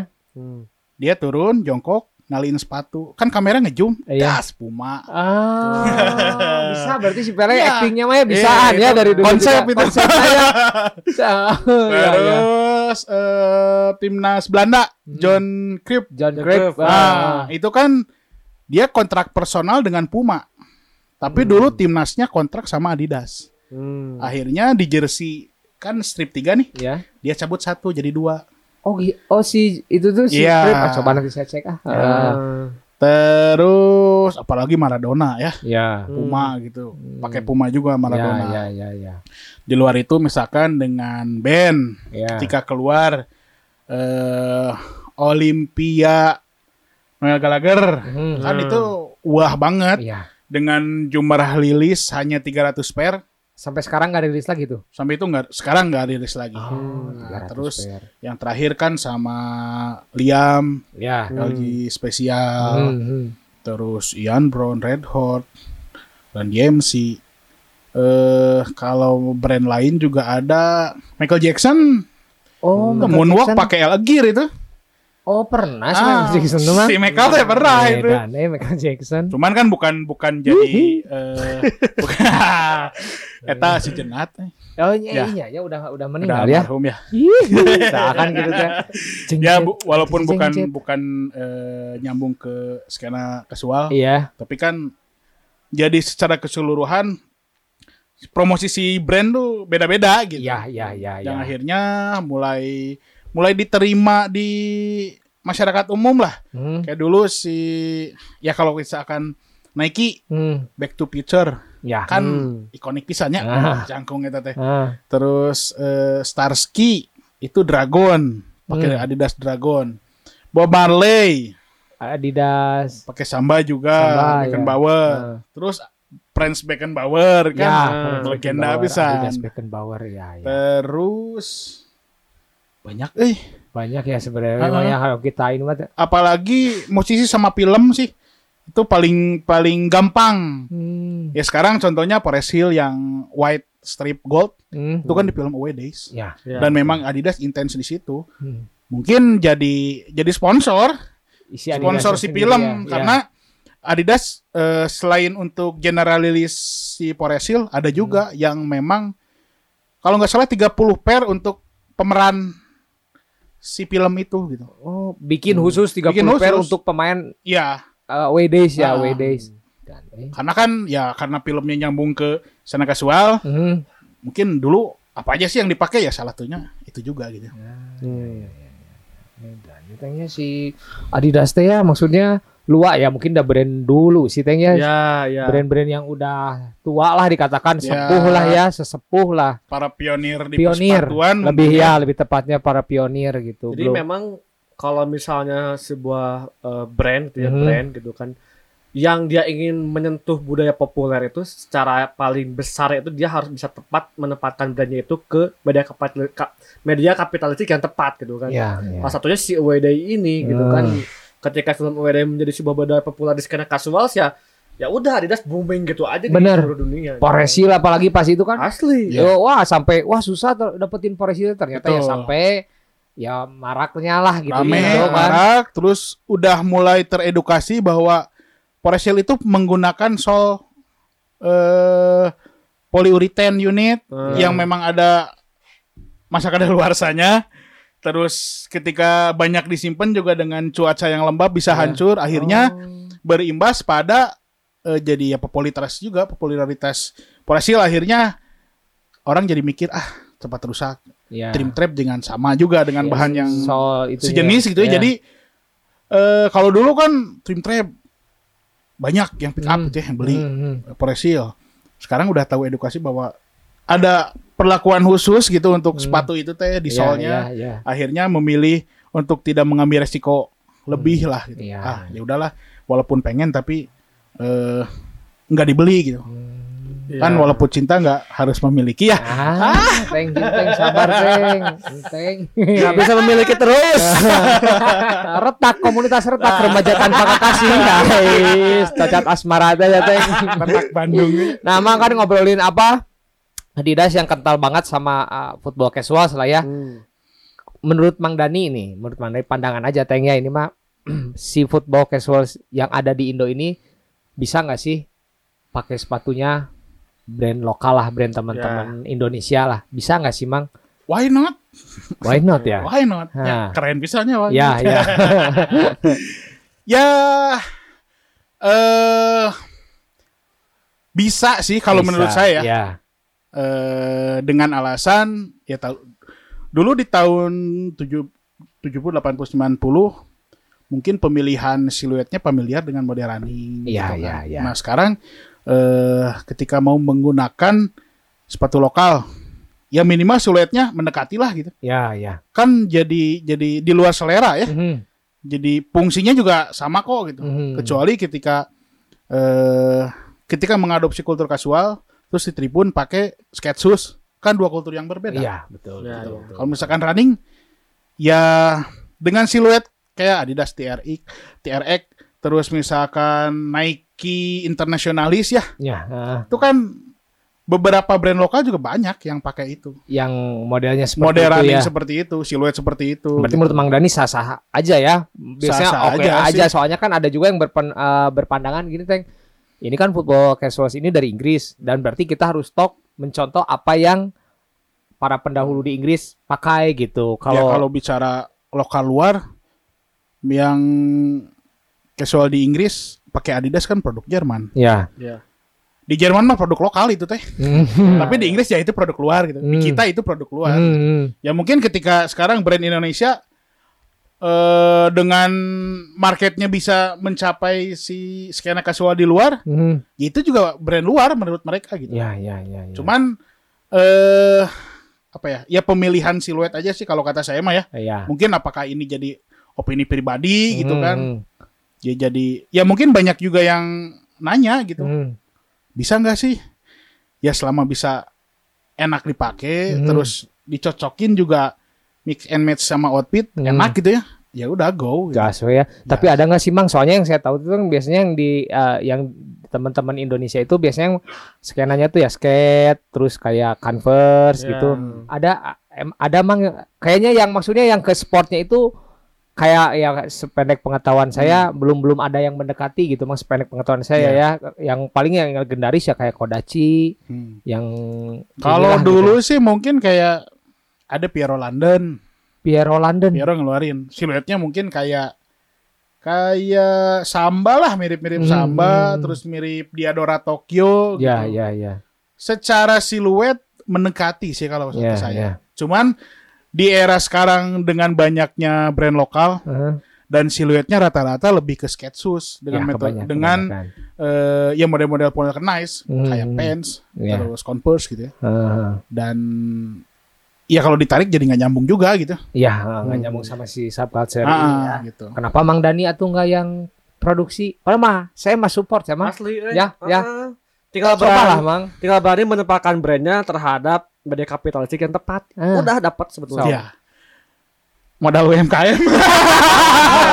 Dia turun jongkok ngaliin sepatu. Kan kamera ngezoom. Iya. Das Puma. Ah, bisa berarti si Pele Iya. actingnya mah ya bisaan Iya, ya itu dari dulu konsep juga. itu. Konsepnya ya. Bisa. Iya, iya. Terus eh, timnas Belanda John Cruyff. John John Cruyff. Cruyff. Ah. Nah, itu kan dia kontrak personal dengan Puma. Tapi Hmm. dulu timnasnya kontrak sama Adidas. Hmm. Akhirnya di jersey kan strip 3 nih, Ya. dia cabut satu jadi dua. Oh, oh si itu tuh si Iya. Cruyff. Ah, coba nanti saya cek ah. Ah. Terus apalagi Maradona ya, Ya. Puma gitu. Pakai Puma juga Maradona. Ya, ya, ya, ya. Di luar itu misalkan dengan band Ya. ketika keluar eh Olympia Noel Gallagher Hmm. kan itu wah banget Iya. Dengan jumlah rilis hanya 300 pair Sampai sekarang nggak rilis lagi tuh. sampai itu nggak sekarang nggak rilis lagi. Oh, Nah, 300 terus pair. yang terakhir kan sama Liam ya. LG spesial, Hmm, hmm. terus Ian Brown Red Hot dan DMC. Eh kalau brand lain juga ada Michael Jackson, Oh, Michael Moonwalk pakai L Gear itu. Oh, pernah sih Ah, Michael Jackson tuh si Michael teh pernah itu. Edan, eh, Michael Jackson. Cuman kan bukan bukan jadi eh bukan eta si jenat eh. Oh iya, Ya. iya, ya udah udah Udah meninggal ya. almarhum ya. Seakan gitu. Jeng, Ya bu, walaupun Jeng, bukan jeng. bukan eh, nyambung ke skena kasual, Iya. tapi kan jadi secara keseluruhan promosi si brand tuh beda-beda gitu. Iya, iya, iya, Yang iya. akhirnya mulai mulai diterima di masyarakat umum lah. Hmm. Kayak dulu si ya kalau misalkan Nike Hmm. Back to Future Ya. kan Hmm. ikonik pisannya Ah. jangkung eta teh. Ah. Terus eh, Starsky itu Dragon, pakai Hmm. Adidas Dragon. Bob Marley Adidas. pakai Samba juga, Samba, Beckenbauer. Ah. Terus Prince Beckenbauer kan Ya, legenda pisan. Adidas Beckenbauer ya, ya. Terus banyak eh Banyak ya sebenarnya ah. ya kalau kita ini apalagi musisi sama film sih itu paling paling gampang. Hmm. Ya sekarang contohnya Forest Hill yang white strip gold Hmm. itu kan di film Away Days. Ya. Ya. Dan memang Adidas intens di situ. Hmm. Mungkin jadi jadi sponsor, Isi sponsor si sendiri film ya, ya. karena Adidas eh, selain untuk general release si Forest Hill ada juga Hmm. yang memang kalau nggak salah 30 pair untuk pemeran si film itu gitu. Oh, bikin khusus 30 Bikin pair khusus. untuk pemain Iya, uh, away days ya, Ah. away days. Dan, eh. karena kan ya karena filmnya nyambung ke sana kasual, Hmm. mungkin dulu apa aja sih yang dipakai ya salah satunya itu juga gitu. Hmm. Dan katanya si Adidas teh ya maksudnya luak ya mungkin udah brand dulu sih teh ya. Ya, ya. Brand-brand yang udah tua lah dikatakan Ya. sepuh lah ya, sesepuh lah. Para pionir di Pionir. Lebih mungkin ya, lebih tepatnya para pionir gitu. Jadi Belum- memang kalau misalnya sebuah eh, brand, gitu ya, Mhm. brand gitu kan, yang dia ingin menyentuh budaya populer itu secara paling besar itu dia harus bisa tepat menempatkan brandnya itu ke media kapital ka- media kapitalistik yang tepat gitu kan. ya, ya. Salah satunya si Day ini gitu Hmm. kan. Ketika film Day menjadi sebuah budaya populer di skena kasual ya ya udah Adidas booming gitu aja Bener. di seluruh dunia. gitu. Poresil apalagi pas itu kan. Asli. Yo, wah sampai wah susah ter- dapetin Poresil ternyata ya Betul. sampai ya maraknya lah gitu rame, gitu kan. marak, terus udah mulai teredukasi bahwa Forest Hill itu menggunakan sol eh poliureten unit Hmm. yang memang ada masa kadaluarsanya. Terus ketika banyak disimpan juga dengan cuaca yang lembab bisa Ya. hancur, akhirnya Oh. berimbas pada eh, jadi ya popularitas juga popularitas Hill akhirnya orang jadi mikir ah cepat rusak. ya. Dream Trap dengan sama juga dengan Ya, bahan yang itu sejenis gitu ya. Jadi eh kalau dulu kan Dream Trap banyak yang pick up Hmm. gitu ya yang beli Hmm, hmm. Foresil. Sekarang udah tahu edukasi bahwa ada perlakuan khusus gitu untuk Hmm. sepatu itu teh di Ya, solnya. ya, ya. Akhirnya memilih untuk tidak mengambil resiko lebih lah gitu. Iya. Ah, ya udahlah walaupun pengen tapi eh nggak dibeli gitu. Iya. Kan walaupun cinta nggak harus memiliki ya. Ah, teng, teng, sabar, teng, teng. nggak bisa memiliki terus. retak komunitas retak remaja tanpa kekasih guys cacat asmara aja ya teng Retak Bandung. nah emang kan ngobrolin apa Adidas yang kental banget sama uh, football casual lah ya Hmm. menurut Mang Dani ini menurut Mang Dani pandangan aja teng ya ini mah si football casual yang ada di Indo ini bisa nggak sih pakai sepatunya brand lokal lah, brand teman-teman Indonesia lah. Bisa nggak sih, Mang? Why not? Why not ya? Why not? Ya, Nah. keren pisannya why Ya, not? ya. Ya eh bisa sih kalau menurut saya Ya. Eh dengan alasan ya tahu dulu di tahun 7 70 80 90 mungkin pemilihan siluetnya familiar dengan model running Iya, kan. iya, iya. Nah, sekarang eh ketika mau menggunakan sepatu lokal ya minimal siluetnya mendekati lah gitu. Ya, ya. Kan jadi jadi di luar selera ya. Mhm, Jadi fungsinya juga sama kok gitu. mhm. Kecuali ketika eh ketika mengadopsi kultur kasual terus di tribun pakai skate shoes kan dua kultur yang berbeda. Iya, betul. Ya, betul, ya. betul. Kalau misalkan running ya dengan siluet kayak Adidas TRX, TRX terus misalkan Nike internasionalis ya. Ya, eh, Itu kan beberapa brand lokal juga banyak yang pakai itu. yang modelnya seperti Model itu running ya. seperti itu, siluet seperti itu. Berarti menurut Mang Dani sah-sah aja ya. Biasanya Sah-sah oke aja aja, sih. soalnya kan ada juga yang berpen- eh, berpandangan gini, Teng. Ini kan football casuals ini dari Inggris dan berarti kita harus stok mencontoh apa yang para pendahulu di Inggris pakai gitu. Ya, kalau Kalau bicara lokal luar yang casual di Inggris pakai Adidas kan produk Jerman. ya. Ya. Di Jerman mah produk lokal itu teh. Hmm. Tapi di Inggris ya itu produk luar gitu. Di Hmm. kita itu produk luar. Hmm. Ya mungkin ketika sekarang brand Indonesia eh dengan marketnya bisa mencapai si skena kasual di luar, Hmm. ya itu juga brand luar menurut mereka gitu. Ya, ya, ya, ya. Cuman eh apa ya? Ya pemilihan siluet aja sih kalau kata saya mah ya. ya. Mungkin apakah ini jadi opini pribadi gitu Hmm. kan? Ya jadi ya mungkin banyak juga yang nanya gitu. Hmm. Bisa nggak sih? Ya selama bisa enak dipakai Hmm. terus dicocokin juga mix and match sama outfit Hmm. enak gitu ya. Ya udah go. Gitu. Gas we ya. Tapi ada nggak sih Mang? Soalnya yang saya tahu itu kan biasanya yang di eh, yang teman-teman Indonesia itu biasanya yang skenanya tuh ya skate, terus kayak Converse Ya. gitu. Ada em, ada Mang kayaknya yang maksudnya yang ke sportnya itu kayak ya sependek pengetahuan saya belum belum ada yang mendekati gitu Mang sependek pengetahuan saya ya. Yang paling yang legendaris ya kayak Kodachi, Hmm. yang Kalau inilah dulu gitu. sih mungkin kayak ada Piero London. Piero London. Piero ngeluarin siluetnya mungkin kayak kayak Samba lah mirip-mirip Hmm. Samba terus mirip Diadora Tokyo Ya, gitu. ya, ya. Secara siluet mendekati sih kalau Ya, kata saya. ya. Cuman di era sekarang dengan banyaknya brand lokal Heeh. dan siluetnya rata-rata lebih ke skate shoes dengan Ya, metode kebanyakan, dengan kebanyakan. eh, ya model-model vulcanize Hmm. kayak Pants Ya. terus Converse gitu ya. Heeh. Dan ya kalau ditarik jadi nggak nyambung juga gitu. Ya, nggak Hmm. nyambung sama si subculture Ah, ya. gitu. Kenapa Mang Dani atau nggak yang produksi? Padahal mah saya mah support ya Mang. Asli. eh. Ya, ya. Ah. Tinggal Coba lah Mang. tinggal berani menempatkan brandnya terhadap media kapitalistik yang tepat. Ah. Udah dapat sebetulnya. Ya. Modal UMKM.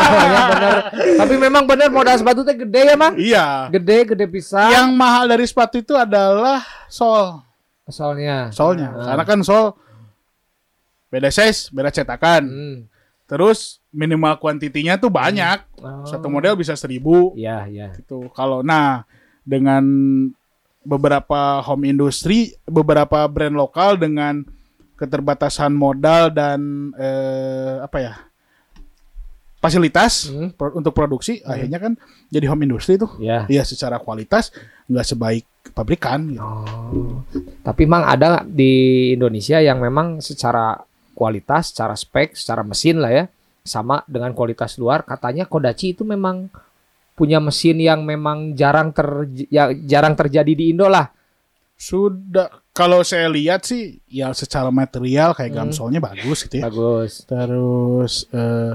Ya, bener. Tapi memang bener modal sepatu teh gede ya Mang. iya. Gede, gede bisa. Yang mahal dari sepatu itu adalah sol. Soalnya. Solnya. Ah. Karena kan sol beda size, beda cetakan. Hmm. Terus minimal kuantitinya tuh banyak. Oh. Satu model bisa seribu Iya, iya. gitu. Kalau nah dengan beberapa home industry, beberapa brand lokal dengan keterbatasan modal dan eh, apa ya fasilitas Hmm. pro- untuk produksi, akhirnya kan jadi home industry tuh. Ya. Ya secara kualitas nggak sebaik pabrikan. Gitu. Oh. Tapi Mang ada di Indonesia yang memang secara kualitas, secara spek, secara mesin lah ya, sama dengan kualitas luar. Katanya Kodachi itu memang punya mesin yang memang jarang ter ya, jarang terjadi di Indo lah. Sudah kalau saya lihat sih ya secara material kayak Hmm. gamsolnya bagus gitu ya. Bagus. Terus eh,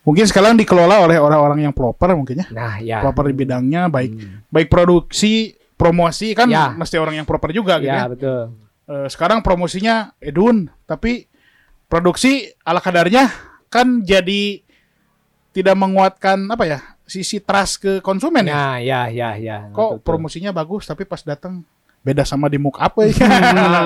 mungkin sekarang dikelola oleh orang-orang yang proper mungkin ya. Nah, ya. Proper di bidangnya baik Hmm. baik produksi, promosi kan Ya. mesti orang yang proper juga gitu Ya, ya. betul. Eh, sekarang promosinya Edun, tapi produksi ala kadarnya kan jadi tidak menguatkan apa ya sisi trust ke konsumen ya. Nah, ya, ya, ya. Kok Betul, promosinya bagus tapi pas datang beda sama di muka apa ya?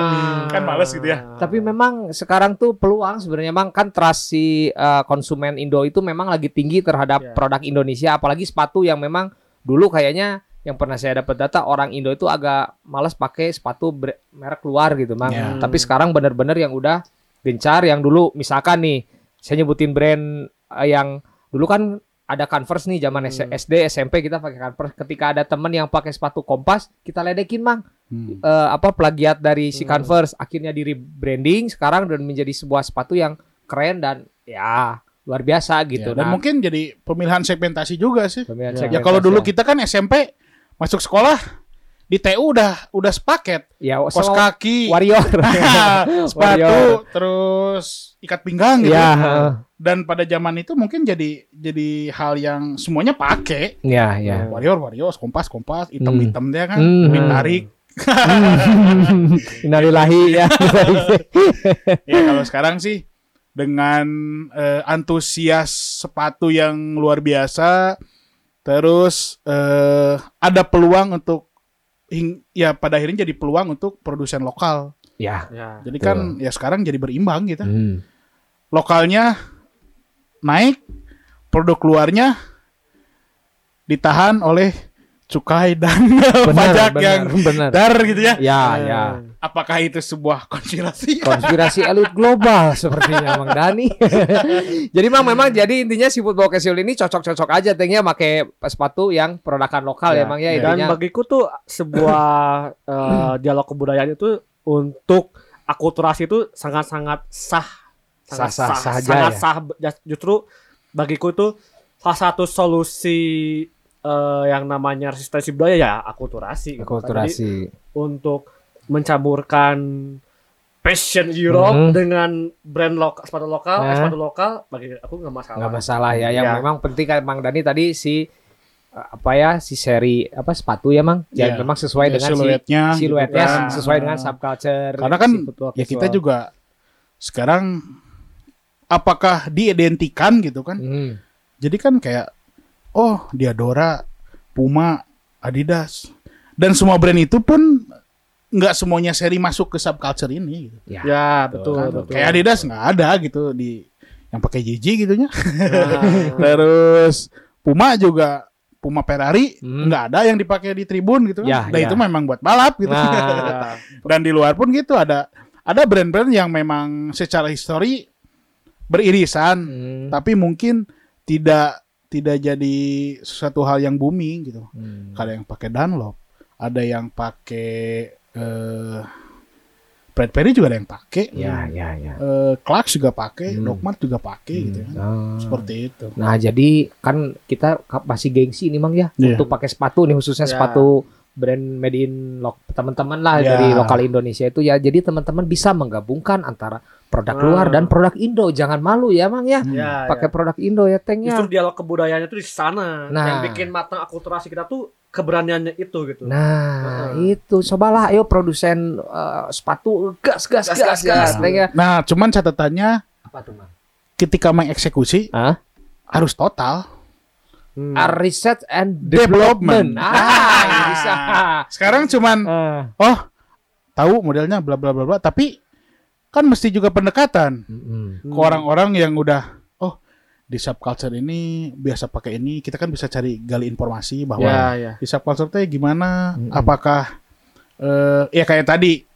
Kan males gitu ya. Tapi memang sekarang tuh peluang sebenarnya memang kan trust si uh, konsumen Indo itu memang lagi tinggi terhadap Ya. produk Indonesia apalagi sepatu yang memang dulu kayaknya yang pernah saya dapat data orang Indo itu agak malas pakai sepatu merek luar gitu, Mang. Ya. Tapi sekarang benar-benar yang udah gencar yang dulu misalkan nih saya nyebutin brand eh, yang dulu kan ada Converse nih zaman Hmm. SD SMP kita pakai Converse ketika ada temen yang pakai sepatu Kompas kita ledekin mang Hmm. Eh, apa plagiat dari si Hmm. Converse akhirnya di rebranding sekarang dan menjadi sebuah sepatu yang keren dan ya luar biasa gitu Ya, dan Nah, mungkin jadi pemilihan segmentasi juga sih. pemilihan Ya, Ya kalau dulu segmentasi kita kan SMP masuk sekolah di TU udah udah sepaket. Ya kos kaki, warrior. Sepatu, Warrior. terus ikat pinggang gitu. ya Dan pada zaman itu mungkin jadi jadi hal yang semuanya pakai. ya ya. Warrior, warrior, kompas, kompas, hitam-hitam dia kan, Hmm. ditarik. Innalillahi ya. Ya kalau sekarang sih dengan eh, antusias sepatu yang luar biasa, terus eh, ada peluang untuk hing- ya pada akhirnya jadi peluang untuk produsen lokal. ya Ya. Jadi kan ya sekarang jadi berimbang gitu. Hmm. Lokalnya naik, produk luarnya ditahan oleh cukai dan pajak yang benar dar gitu ya. ya ya Apakah itu sebuah konspirasi? konspirasi elit global sepertinya Mang Dani. jadi Mang memang jadi intinya si football casual ini cocok-cocok aja tehnya pakai sepatu yang produkan lokal ya, Ya, Mang ya ya. intinya. Dan bagiku tuh sebuah eh, dialog kebudayaan itu untuk akulturasi itu sangat-sangat sah. Sangat Sah-sah sah aja sangat ya. sah. Ja- Justru bagiku itu salah satu solusi eh, yang namanya resistensi budaya ya akulturasi. gitu. Jadi Akulturasi. untuk mencampurkan passion Europe Mhm. dengan brand lokal sepatu lokal, eh, Nah. sepatu lokal bagi aku nggak masalah. nggak masalah ya. Yang Ya. memang penting kan Mang Dani tadi si eh, apa ya si seri apa sepatu ya Mang yang Ya. memang sesuai Ya, dengan siluetnya, si siluetnya gitu. sesuai dengan subculture. Karena kan si ya kita juga sekarang apakah diidentikan gitu kan? Hmm. Jadi kan kayak oh Diadora, Puma, Adidas dan semua brand itu pun nggak semuanya seri masuk ke subculture ini. Gitu. Ya. Ya, betul, Kan? betul. Kayak Adidas nggak ada gitu di yang pakai JJ gitunya. Nah, Terus Puma juga Puma Ferrari Hmm. nggak ada yang dipakai di tribun gitu kan. Ya, Dan ya. itu memang buat balap gitu. Nah, ya. Dan di luar pun gitu ada ada brand-brand yang memang secara histori beririsan hmm. tapi mungkin tidak tidak jadi sesuatu hal yang booming gitu. Hmm. Ada yang pakai Dunlop, ada yang pakai eh Bradbury juga ada yang pakai. Ya, ya, ya. Eh, Clarks juga pakai, Hmm. Dogmart juga pakai gitu kan. Ah. Seperti itu. Nah, jadi kan kita masih gengsi nih, Mang ya, Iya. untuk pakai sepatu nih khususnya Ya. sepatu brand made in lo- teman-teman lah Ya. dari lokal Indonesia itu ya. Jadi teman-teman bisa menggabungkan antara produk Ah. luar dan produk Indo. Jangan malu ya, Mang ya. Ya, Pakai ya. produk Indo ya, Teng ya. Justru dialog kebudayaannya itu di sana. Nah. Yang bikin matang akulturasi kita tuh keberaniannya itu gitu. Nah, Heeh. itu cobalah ayo produsen eh, sepatu gas gas gas gas, Gas, gas, gas. Ya. Nah, cuman catatannya Apa tuh, Mang? ketika mengeksekusi Hah? harus total. Hmm. Ah, research and Development. development. Ah, bisa. Sekarang cuman Ah. oh tahu modelnya bla bla bla bla, tapi kan mesti juga pendekatan Mm-mm. ke orang-orang yang udah oh di subculture ini biasa pakai ini, kita kan bisa cari gali informasi bahwa Ya, ya. di subculture teh gimana, Mm-mm. apakah eh ya kayak tadi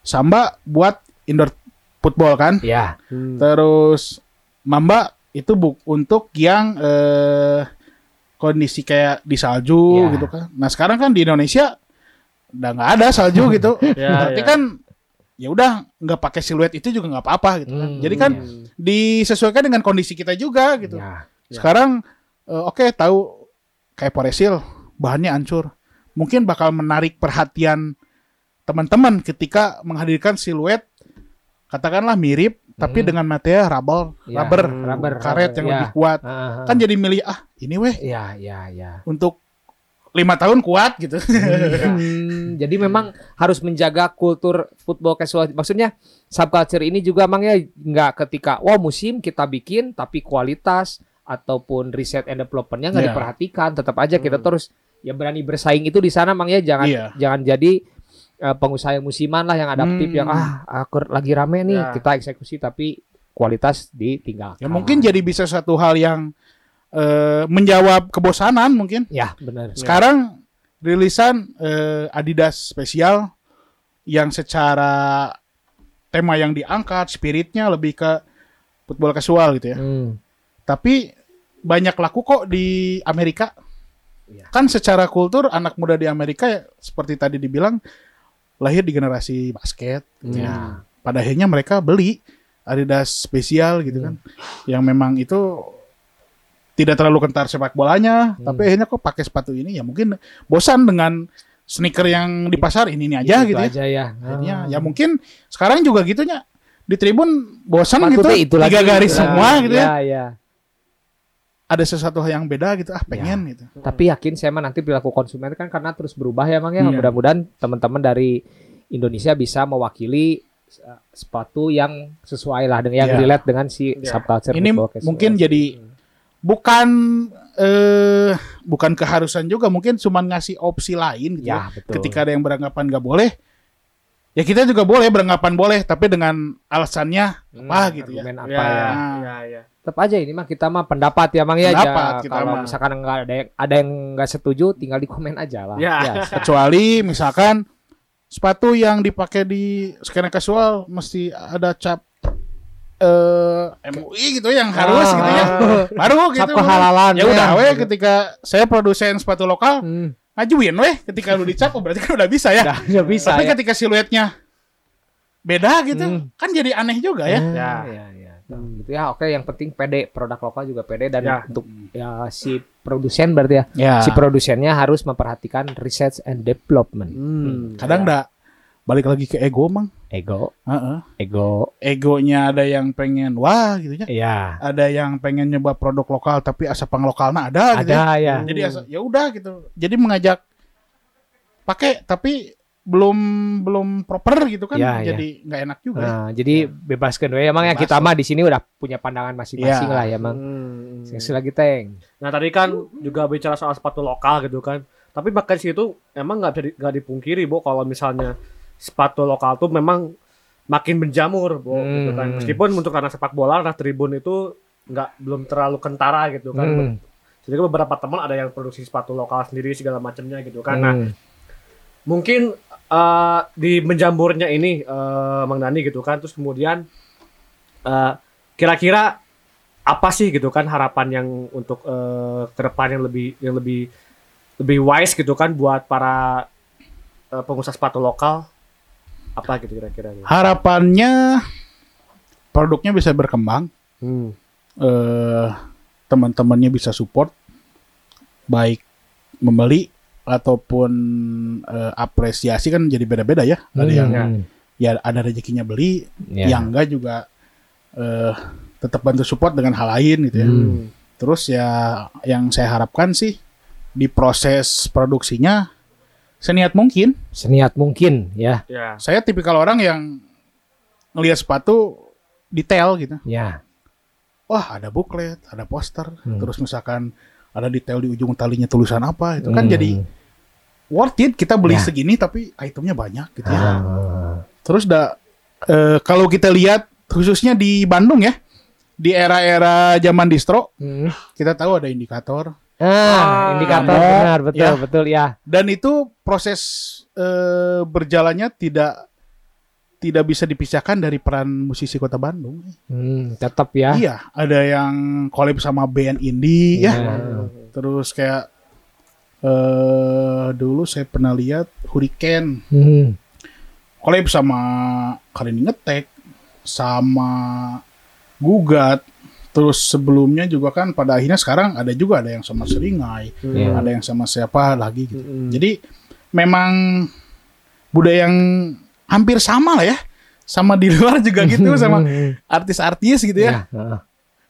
Samba buat indoor football kan, Ya. Hmm. terus Mamba itu bu untuk yang eh kondisi kayak di salju Ya. gitu kan. Nah sekarang kan di Indonesia udah nggak ada salju gitu, Ya, berarti ya. kan ya udah nggak pakai siluet itu juga nggak apa-apa gitu kan. Hmm. Jadi kan Hmm. disesuaikan dengan kondisi kita juga gitu. Ya. Sekarang eh, oke tahu kayak Poresil bahannya hancur. Mungkin bakal menarik perhatian teman-teman ketika menghadirkan siluet katakanlah mirip tapi Hmm. dengan material rubber, Ya, rubber, rubber, karet rubber, yang ya. lebih kuat. Ah, ah. Kan jadi milih ah ini weh ya ya ya. untuk lima tahun kuat gitu. Hmm, jadi memang harus menjaga kultur football casual. Maksudnya subculture ini juga emang ya nggak ketika wah musim kita bikin tapi kualitas ataupun riset and developmentnya nggak Iya. diperhatikan. Tetap aja kita Hmm. terus ya berani bersaing itu di sana emang ya jangan Iya. jangan jadi eh, pengusaha yang musiman lah yang adaptif Hmm. yang ah aku lagi rame nih Ya. kita eksekusi tapi kualitas ditinggalkan. ya mungkin jadi bisa satu hal yang eh, menjawab kebosanan mungkin. ya benar. Sekarang rilisan eh, Adidas spesial yang secara tema yang diangkat, spiritnya lebih ke football casual gitu ya. Hmm. Tapi banyak laku kok di Amerika. Iya. Kan secara kultur anak muda di Amerika ya, seperti tadi dibilang lahir di generasi basket. gitu. Ya. Pada akhirnya mereka beli Adidas spesial gitu kan. Yang memang itu tidak terlalu kentar sepak bolanya, tapi akhirnya kok pakai sepatu ini ya mungkin bosan dengan sneaker yang di pasar ini ini aja Itu gitu ya. aja ya. Akhirnya ya mungkin sekarang juga gitunya di tribun bosan gitu itu tiga lagi. garis Ya, semua gitu ya. ya. ya. Ada sesuatu yang beda gitu ah pengen gitu. Tapi yakin saya mah nanti perilaku konsumen kan karena terus berubah ya Mang ya. Iya. Mudah-mudahan teman-teman dari Indonesia bisa mewakili uh, sepatu yang sesuai lah dengan yang Iya. relate dengan si Iya. subculture Ini casual. mungkin jadi bukan eh bukan keharusan juga mungkin cuman ngasih opsi lain gitu ya. ya betul. Ketika ada yang beranggapan nggak boleh ya kita juga boleh beranggapan boleh tapi dengan alasannya Hmm, apa gitu ya. apa Ya, ya. ya, ya. Tetap aja ini mah kita mah pendapat ya Mang ya. Pendapat Ja- kita Kalau mah. misalkan enggak ada yang ada yang enggak setuju tinggal di komen aja lah. Ya. Kecuali misalkan sepatu yang dipakai di skena casual mesti ada cap eh MUI gitu yang harus Ah. gitu ya. Baru gitu. Kehalalan Ya udah we ketika saya produsen sepatu lokal Hmm. ngajuin weh ketika lu dicap oh berarti kan udah bisa ya. Udah, udah bisa Tapi ya. ketika siluetnya beda gitu Hmm. kan jadi aneh juga ya. Hmm, Ya. ya, ya. Hmm, gitu ya. Oke, yang penting pede, produk lokal juga pede dan Ya. untuk ya si produsen berarti ya. Ya. Si produsennya harus memperhatikan research and development. Hmm. Kadang dah balik lagi ke ego mang. Ego, Heeh. ego. Egonya ada yang pengen wah gitu ya. Ya. Ada yang pengen nyoba produk lokal tapi asa pang lokalnya ada, gitu ya. Ada ya. Jadi asa ya udah gitu. Jadi mengajak pakai tapi belum belum proper gitu kan Ya, ya. jadi nggak enak juga. ya. Nah, jadi bebaskan we emang ya kita mah di sini udah punya pandangan masing-masing Ya. lah ya, Mang. Hmm. Lagi teng. Nah tadi kan juga bicara soal sepatu lokal gitu kan. Tapi bahkan situ emang nggak bisa di- nggak dipungkiri bu kalau misalnya sepatu lokal tuh memang makin menjamur bu gitu kan. Hmm. Meskipun untuk anak sepak bola anak tribun itu nggak belum terlalu kentara gitu kan. Hmm. Jadi beberapa teman ada yang produksi sepatu lokal sendiri segala macamnya gitu kan. Nah Hmm. mungkin eh, di menjamurnya ini eh, Mang Dani gitu kan terus kemudian eh, kira-kira apa sih gitu kan harapan yang untuk eh, ke depan yang lebih yang lebih lebih wise gitu kan buat para eh, pengusaha sepatu lokal apa gitu kira-kira gitu. Harapannya produknya bisa berkembang, Hmm. eh teman-temannya bisa support baik membeli ataupun eh, apresiasi kan jadi beda-beda ya. Ada yang Hmm. ya ada rezekinya beli, Ya. yang enggak juga eh tetap bantu support dengan hal lain gitu ya. Hmm. Terus ya yang saya harapkan sih di proses produksinya seniat mungkin. seniat mungkin ya. Ya. Saya tipikal orang yang ngelihat sepatu detail gitu. Ya. Wah, ada buklet, ada poster, Hmm. terus misalkan ada detail di ujung talinya tulisan apa itu kan Hmm. jadi worth it kita beli Ya. segini tapi itemnya banyak gitu ya. Ah. Terus da, eh, kalau kita lihat khususnya di Bandung ya, di era-era zaman distro, Hmm. kita tahu ada indikator Ah, Ah, indikator ya. benar betul Ya. betul ya. dan itu proses eh, berjalannya tidak tidak bisa dipisahkan dari peran musisi Kota Bandung. Hmm, tetap ya. Iya, ada yang collab sama band indie ya. Ya. Terus kayak eh dulu saya pernah lihat Hurricane Hmm. collab sama Karin Ngetek sama Gugat. Terus sebelumnya juga kan pada akhirnya sekarang ada juga ada yang sama Seringai, Iya. ada yang sama siapa lagi gitu. Hmm. Jadi memang budaya yang hampir sama lah ya. Sama di luar juga gitu sama Hmm. artis-artis gitu ya. Ya. heeh.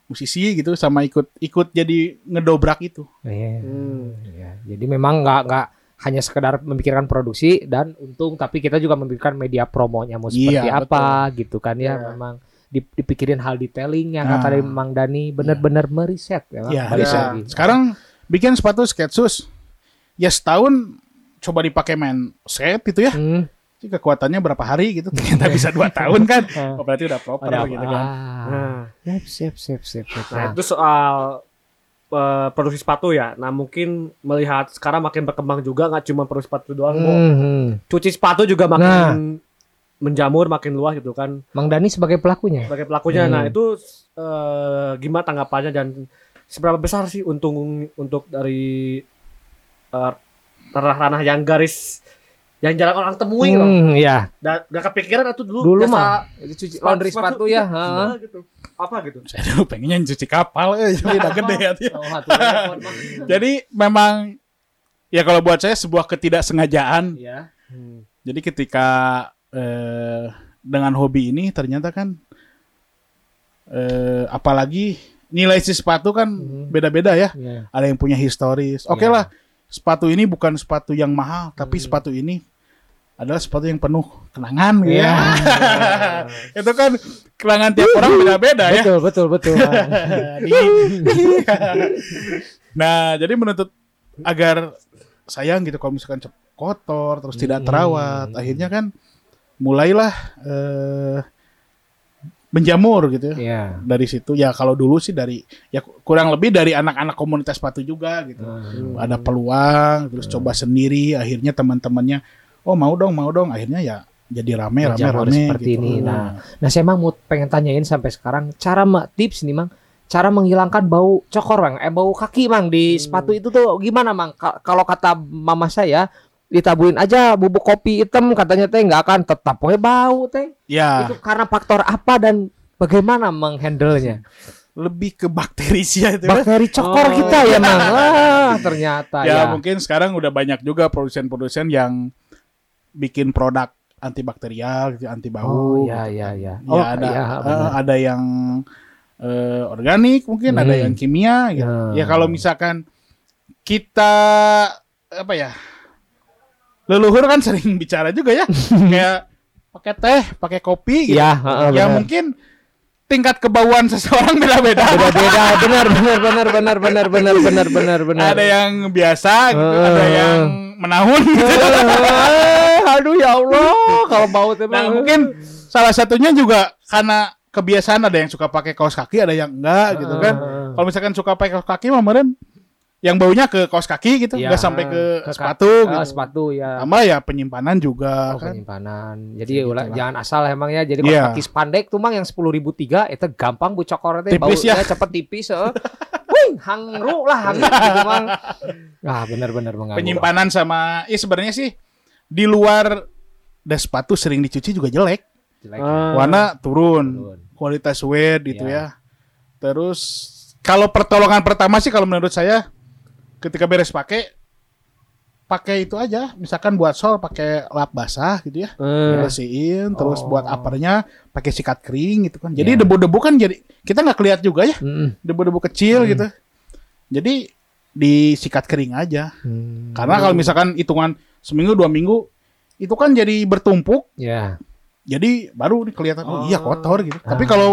Musisi gitu sama ikut ikut jadi ngedobrak itu. Iya. Hmm. Ya, Jadi memang nggak nggak hanya sekedar memikirkan produksi dan untung, tapi kita juga memikirkan media promonya mau seperti Iya, apa gitu kan ya. Iya. Memang dipikirin hal detailing yang Nah. kata dari Mang Dani benar-benar meriset ya. Ya, Balik riset. lagi. Sekarang bikin sepatu sketsus. Ya setahun coba dipakai main set gitu ya. Hmm. Jadi kekuatannya berapa hari gitu. Ternyata bisa dua tahun kan. Oh, berarti udah proper Ada gitu kan. Ah. Nah, Siap, siap, siap, siap, siap. nah itu soal eh, produksi sepatu ya. Nah mungkin melihat sekarang makin berkembang juga nggak cuma produksi sepatu doang, Bu. Hmm. cuci sepatu juga makin Nah. Menjamur makin luas gitu kan Mang Dani sebagai pelakunya. sebagai pelakunya. Hmm. Nah itu eh, gimana tanggapannya dan seberapa besar sih untung untuk dari eh, tanah-tanah yang garis yang jarang orang temui loh. Hmm, ya. Dan gak kepikiran atau dulu, Dulu jasa mah cuci laundry sepatu ya. gitu, heeh. gitu. Apa gitu? Saya dulu pengennya cuci kapal, eh, jadi udah gede hati. Oh, Mang. Jadi memang ya kalau buat saya sebuah ketidaksengajaan. Ya. Hmm. Jadi ketika eh, dengan hobi ini ternyata kan eh, apalagi nilai si sepatu kan Hmm. beda-beda ya. Ya. Ada yang punya historis. Oke Iya. lah, sepatu ini bukan sepatu yang mahal, tapi Hmm. sepatu ini adalah sepatu yang penuh kenangan gitu Iya. ya. Itu kan kenangan tiap orang beda-beda ya. Betul, betul, betul. Nah, jadi menuntut agar sayang gitu kalau misalkan kotor terus tidak Hmm. terawat, akhirnya kan mulailah eh, menjamur gitu ya. Iya. Dari situ ya kalau dulu sih dari ya kurang lebih dari anak-anak komunitas sepatu juga gitu. Hmm. Ada peluang terus coba sendiri akhirnya teman-temannya oh mau dong mau dong akhirnya ya jadi rame rame Menjamur rame seperti gitu. ini. Nah, Nah, saya emang mau pengen tanyain sampai sekarang cara mak tips nih, Mang. Cara menghilangkan bau cokor, Mang. Eh bau kaki, Mang, di sepatu itu tuh gimana, Mang? Ka- kalau kata mama saya, ditaburin aja bubuk kopi hitam katanya teh nggak akan tetap we bau teh. ya Itu karena faktor apa dan bagaimana menghandlenya? lebih ke bakteri sih ya itu ya. Bakteri cokor Oh. kita ya, Mang. Wah, ternyata ya, ya. mungkin sekarang udah banyak juga produsen-produsen yang bikin produk antibakterial anti bau. Oh, iya iya iya. Ya, Oh, ada eh, benar. ada yang eh, organik mungkin ada Hmm. yang kimia gitu. Ya. Ya kalau misalkan kita apa ya? Leluhur kan sering bicara juga ya. kayak pakai teh, pakai kopi gitu. Iya, ya benar. mungkin tingkat kebauan seseorang beda-beda. beda-beda benar benar benar benar benar benar benar benar benar Ada yang biasa gitu, Eh. ada yang menahun gitu. Eh, aduh ya Allah kalau bau teh Nah, mungkin salah satunya juga karena kebiasaan ada yang suka pakai kaos kaki, ada yang enggak gitu kan. Kalau misalkan suka pakai kaos kaki mah meren yang baunya ke kaos kaki gitu, Iya. enggak sampai ke, Ke sepatu ka- gitu. ah, sepatu ya Sama ya penyimpanan juga Oh, kan. penyimpanan. Jadi Gitu ulah lah. jangan asal emang ya. Jadi kalau Iya. kaki spandek tuh mang yang 10.003 itu gampang bu cokor Tipis baunya ya. cepet tipis heeh. Wih, hangru lah hangru gitu mang. Ah, benar-benar mengganggu. Penyimpanan sama ya sebenarnya sih di luar das sepatu sering dicuci juga jelek. Jelek. Ah. Warna turun, Turun. kualitas wear gitu Iya. ya. Terus kalau pertolongan pertama sih kalau menurut saya ketika beres pakai pakai itu aja, misalkan buat sol pakai lap basah gitu ya. Eh, bersihin terus Oh. buat uppernya pakai sikat kering gitu kan jadi Iya. debu-debu kan jadi kita nggak kelihat juga ya Mm-mm. debu-debu kecil Hmm. gitu jadi disikat kering aja Hmm. karena kalau misalkan hitungan seminggu dua minggu itu kan jadi bertumpuk Ya. jadi baru kelihatan oh, iya kotor gitu tapi Ah. kalau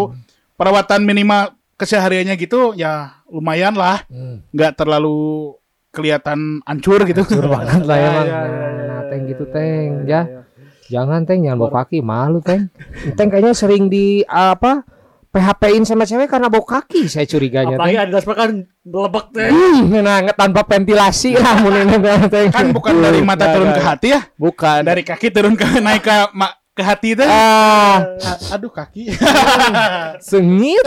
perawatan minimal kesehariannya gitu ya lumayan lah Hmm. nggak terlalu kelihatan hancur gitu Hancur banget lah Ya, emang. ya, ya, Nah, ya, nah, ya, teng gitu teng ya, ya. ya. Jangan teng jangan bau kaki malu teng. Teng kayaknya sering di apa PHP-in sama cewek karena bau kaki saya curiganya Apalagi teng. Adidas kan lebek teh. Hmm, nah tanpa ventilasi lah mun ini teng. kan bukan dari mata Nah, turun ke hati ya Bukan. dari kaki turun ke naik ke ma- ke hati itu ah aduh kaki sengit.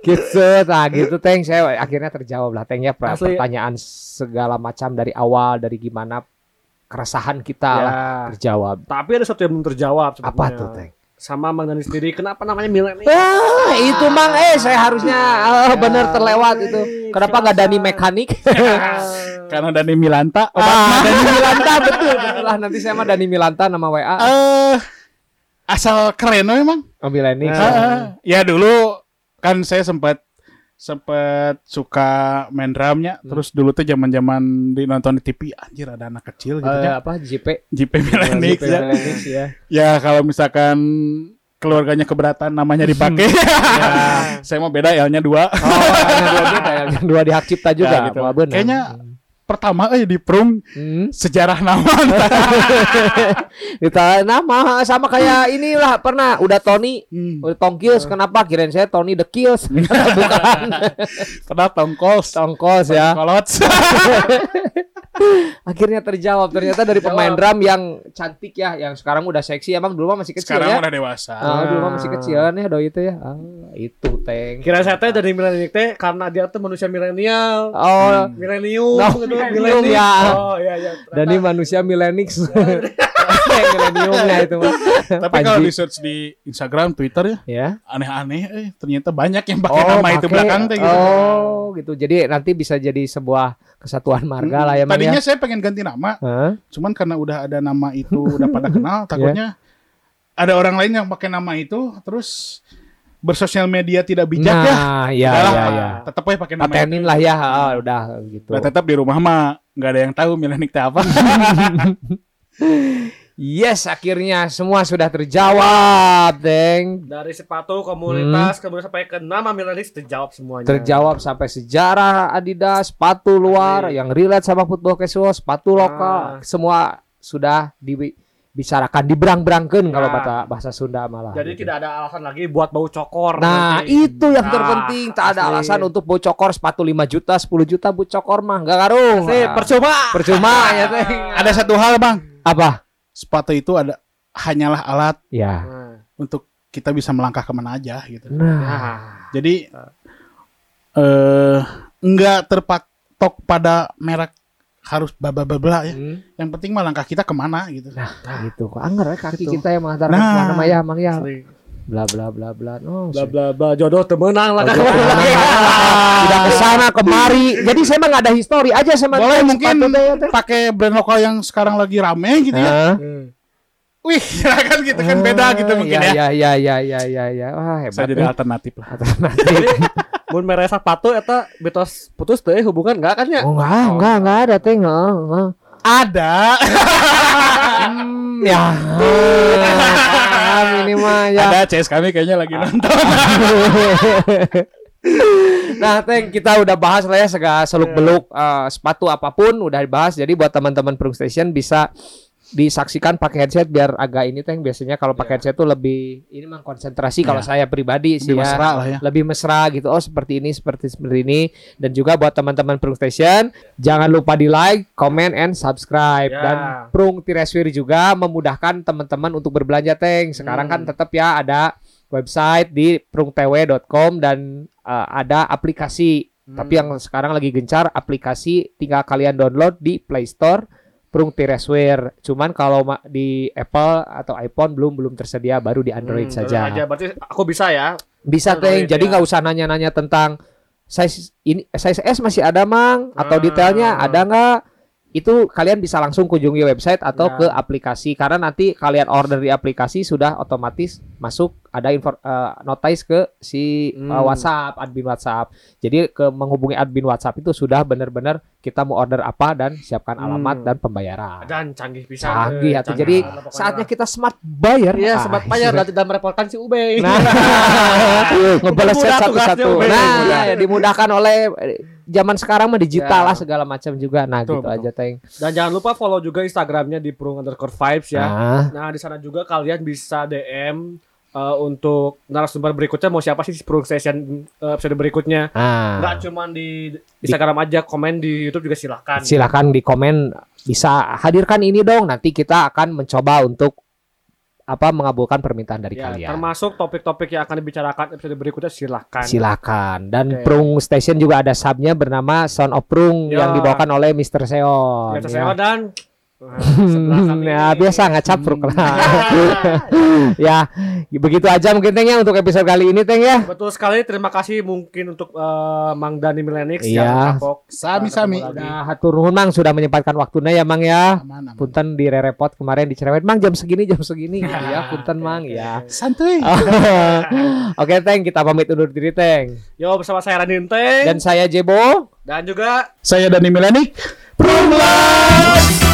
Gitu nah gitu teng saya akhirnya terjawab lah teng ya per- Asli. pertanyaan segala macam dari awal dari gimana keresahan kita lah Ya. terjawab. Tapi ada satu yang belum terjawab Apa sebenarnya. tuh teng? Sama Mang Dani sendiri kenapa namanya milenial? Wah, itu mang eh saya harusnya eh, bener terlewat itu. Kenapa nggak Dani mekanik? karena Dani Milanta ah, Dani Milanta betul, betul lah nanti saya mah Dani Milanta nama WA. eh asal keren memang Mobil ini. Ah, ya dulu kan saya sempat sempat suka main drumnya terus dulu tuh zaman zaman di nonton di TV anjir ada anak kecil gitu Eh, ya apa JP? JP Milenix JP ya. Ya. ya kalau misalkan keluarganya keberatan namanya dipakai saya mau beda L-nya dua Oh, yang dua beda, dua di hak cipta juga. Ya, gitu. Benar. Kayaknya pertama eh di Prung Hmm. sejarah nama. Kita nama sama kayak inilah pernah udah Tony Hmm. udah Tom Kills kenapa? Kirain saya Tony the Kills. Bukan. Pernah tongkol, Tom Kills ya. Kolot. akhirnya terjawab ternyata dari pemain drum yang cantik ya yang sekarang udah seksi. Emang dulu mah masih kecil Sekarang ya? udah dewasa. Ah, dulu mah masih kecilan ya doi itu ya. Ah, itu teng Kira saya teh dari milenial teh karena dia tuh manusia milenial. oh. Milenium Oh, gitu, milenium, ya. Oh iya iya. dan ini manusia milenix mileniumnya itu mah Tapi kalau Panji. di search di Instagram, Twitter ya, ya aneh-aneh eh ternyata banyak yang pakai nama itu pakai- belakang teh gitu. oh gitu jadi nanti bisa jadi sebuah kesatuan marga lah ya Tadinya ya saya pengen ganti nama, Hah? cuman karena udah ada nama itu udah pada kenal, takutnya ada orang lain yang pakai nama itu terus bersosial media tidak bijak ya. nah ya Udahlah, ya ya Tetap aja pakai nama itu. patenin lah ya ah, udah gitu Udah tetap di rumah mah nggak ada yang tahu Milenik teh apa. Yes, akhirnya semua sudah terjawab, Deng. Dari sepatu komunitas kemudian sampai ke nama milenial terjawab semuanya. Terjawab sampai sejarah Adidas, sepatu luar Asli. yang relate sama football casual, sepatu lokal, Ah. semua sudah dibicarakan, diberang-berangkan kalau Ya. bahasa bahasa Sunda malah. Jadi gitu. tidak ada alasan lagi buat bau cokor. Nah, nanti. itu yang Nah, terpenting. Tak ada asli. alasan untuk bocokor sepatu 5 juta, 10 juta bocokor mah enggak ngaruh. Asli, Ah, percuma. percuma ya, Teng. ada satu hal bang, Apa? sepatu itu ada hanyalah alat Ya. Nah, untuk kita bisa melangkah ke mana aja gitu. Nah, nah. Jadi eh nggak terpatok pada merek harus bla bla ya. hmm. Yang penting mah langkah kita ke mana gitu. Nah, gitu. Kok anger ya kaki Gitu. kita yang mengantar Nah. ke mana mah ya, Mang ya. Bla bla bla bla. Oh, Bla bla bla jodoh temenang lah. Tidak ke sana kemari. Jadi saya mah nggak ada histori aja sama Boleh mungkin teh. pakai brand lokal yang sekarang lagi rame gitu ya. Hmm. Wih, kan gitu kan beda gitu mungkin ya. Ya ya ya ya ya ya. Wah, hebat. Bisa jadi eh. alternatif lah. Mun mere sepatu eta betos putus teh hubungan enggak kan ya? Oh enggak, enggak, enggak ada teh, enggak, enggak. Ada. Hmm, ya. Ah, ini mah ya. Ada CS kami kayaknya lagi nonton. Nah, Teng, kita udah bahas lah ya segala seluk beluk sepatu apa pun udah dibahas. Jadi buat teman-teman Prung Station bisa disaksikan pakai headset biar agak ini Teng. Biasanya kalau pakai headset tuh lebih ini mah konsentrasi kalau saya pribadi sih Lebih ya. mesra lah ya. Lebih mesra gitu. Oh, seperti ini, seperti seperti ini. Dan juga buat teman-teman Prung Station, jangan lupa di like, comment, and subscribe. Ya. Dan Prung Tireswir juga memudahkan teman-teman untuk berbelanja Teng. Sekarang kan tetap ya ada website di prungtw.com dan uh, ada aplikasi. Tapi yang sekarang lagi gencar aplikasi tinggal kalian download di Play Store Prung Tiresware. Cuman kalau di Apple atau iPhone belum belum tersedia, baru di Android Hmm, saja. aja. Berarti aku bisa ya. Bisa Android, Teng. Jadi ya. nggak usah nanya-nanya tentang size ini size S masih ada mang atau Ah. detailnya ada nggak? Itu kalian bisa langsung kunjungi website atau Ya. ke aplikasi karena nanti kalian order di aplikasi sudah otomatis masuk ada info eh, notice ke si eh, Hmm. WhatsApp admin WhatsApp. Jadi ke menghubungi admin WhatsApp itu sudah benar-benar kita mau order apa dan siapkan Hmm. alamat dan pembayaran. Dan canggih bisa. Canggih atau canggih jadi pokoknya. saatnya kita smart bayar. Iya, Ah, sempat bayar dan tidak merepotkan si Ube. Nah, ngebalas satu-satu. Nah, ya, dimudahkan oleh eh, zaman sekarang mah digital Ya. lah segala macam juga. Nah, Betul, gitu betul. aja, Teng. Dan jangan lupa follow juga Instagramnya di Prung underscore vibes ya. Nah, Nah di sana juga kalian bisa DM eh, untuk narasumber berikutnya mau siapa sih di Station eh, episode berikutnya. nah. Nggak cuma di Instagram aja, komen di YouTube juga silakan. silakan di komen bisa hadirkan ini dong. Nanti kita akan mencoba untuk apa mengabulkan permintaan dari Ya, kalian. termasuk topik-topik yang akan dibicarakan episode berikutnya silakan. Silakan. Dan Oke. Prung Station juga ada subnya bernama Sound of Prung Ya. yang dibawakan oleh Mr. Seon. Ya, ya. saya dan Nah, sebelah kami. ya biasa ngecapruk lah. ya begitu aja mungkin Teng ya untuk episode kali ini Teng ya. Betul sekali. Terima kasih mungkin untuk eh, Mang Dani Milenix Iya. yang kapok. Sami-sami. Udah hatur nuhun Mang sudah menyempatkan waktunya ya Mang ya. Aman, aman. Punten di repot kemarin dicerewet Mang jam segini jam segini ya punten Mang ya. Santuy. Oke Teng kita pamit undur diri Teng. Yo bersama saya Raninteng Dan saya Jebo. dan juga Saya Dani Milenik. Prung Live.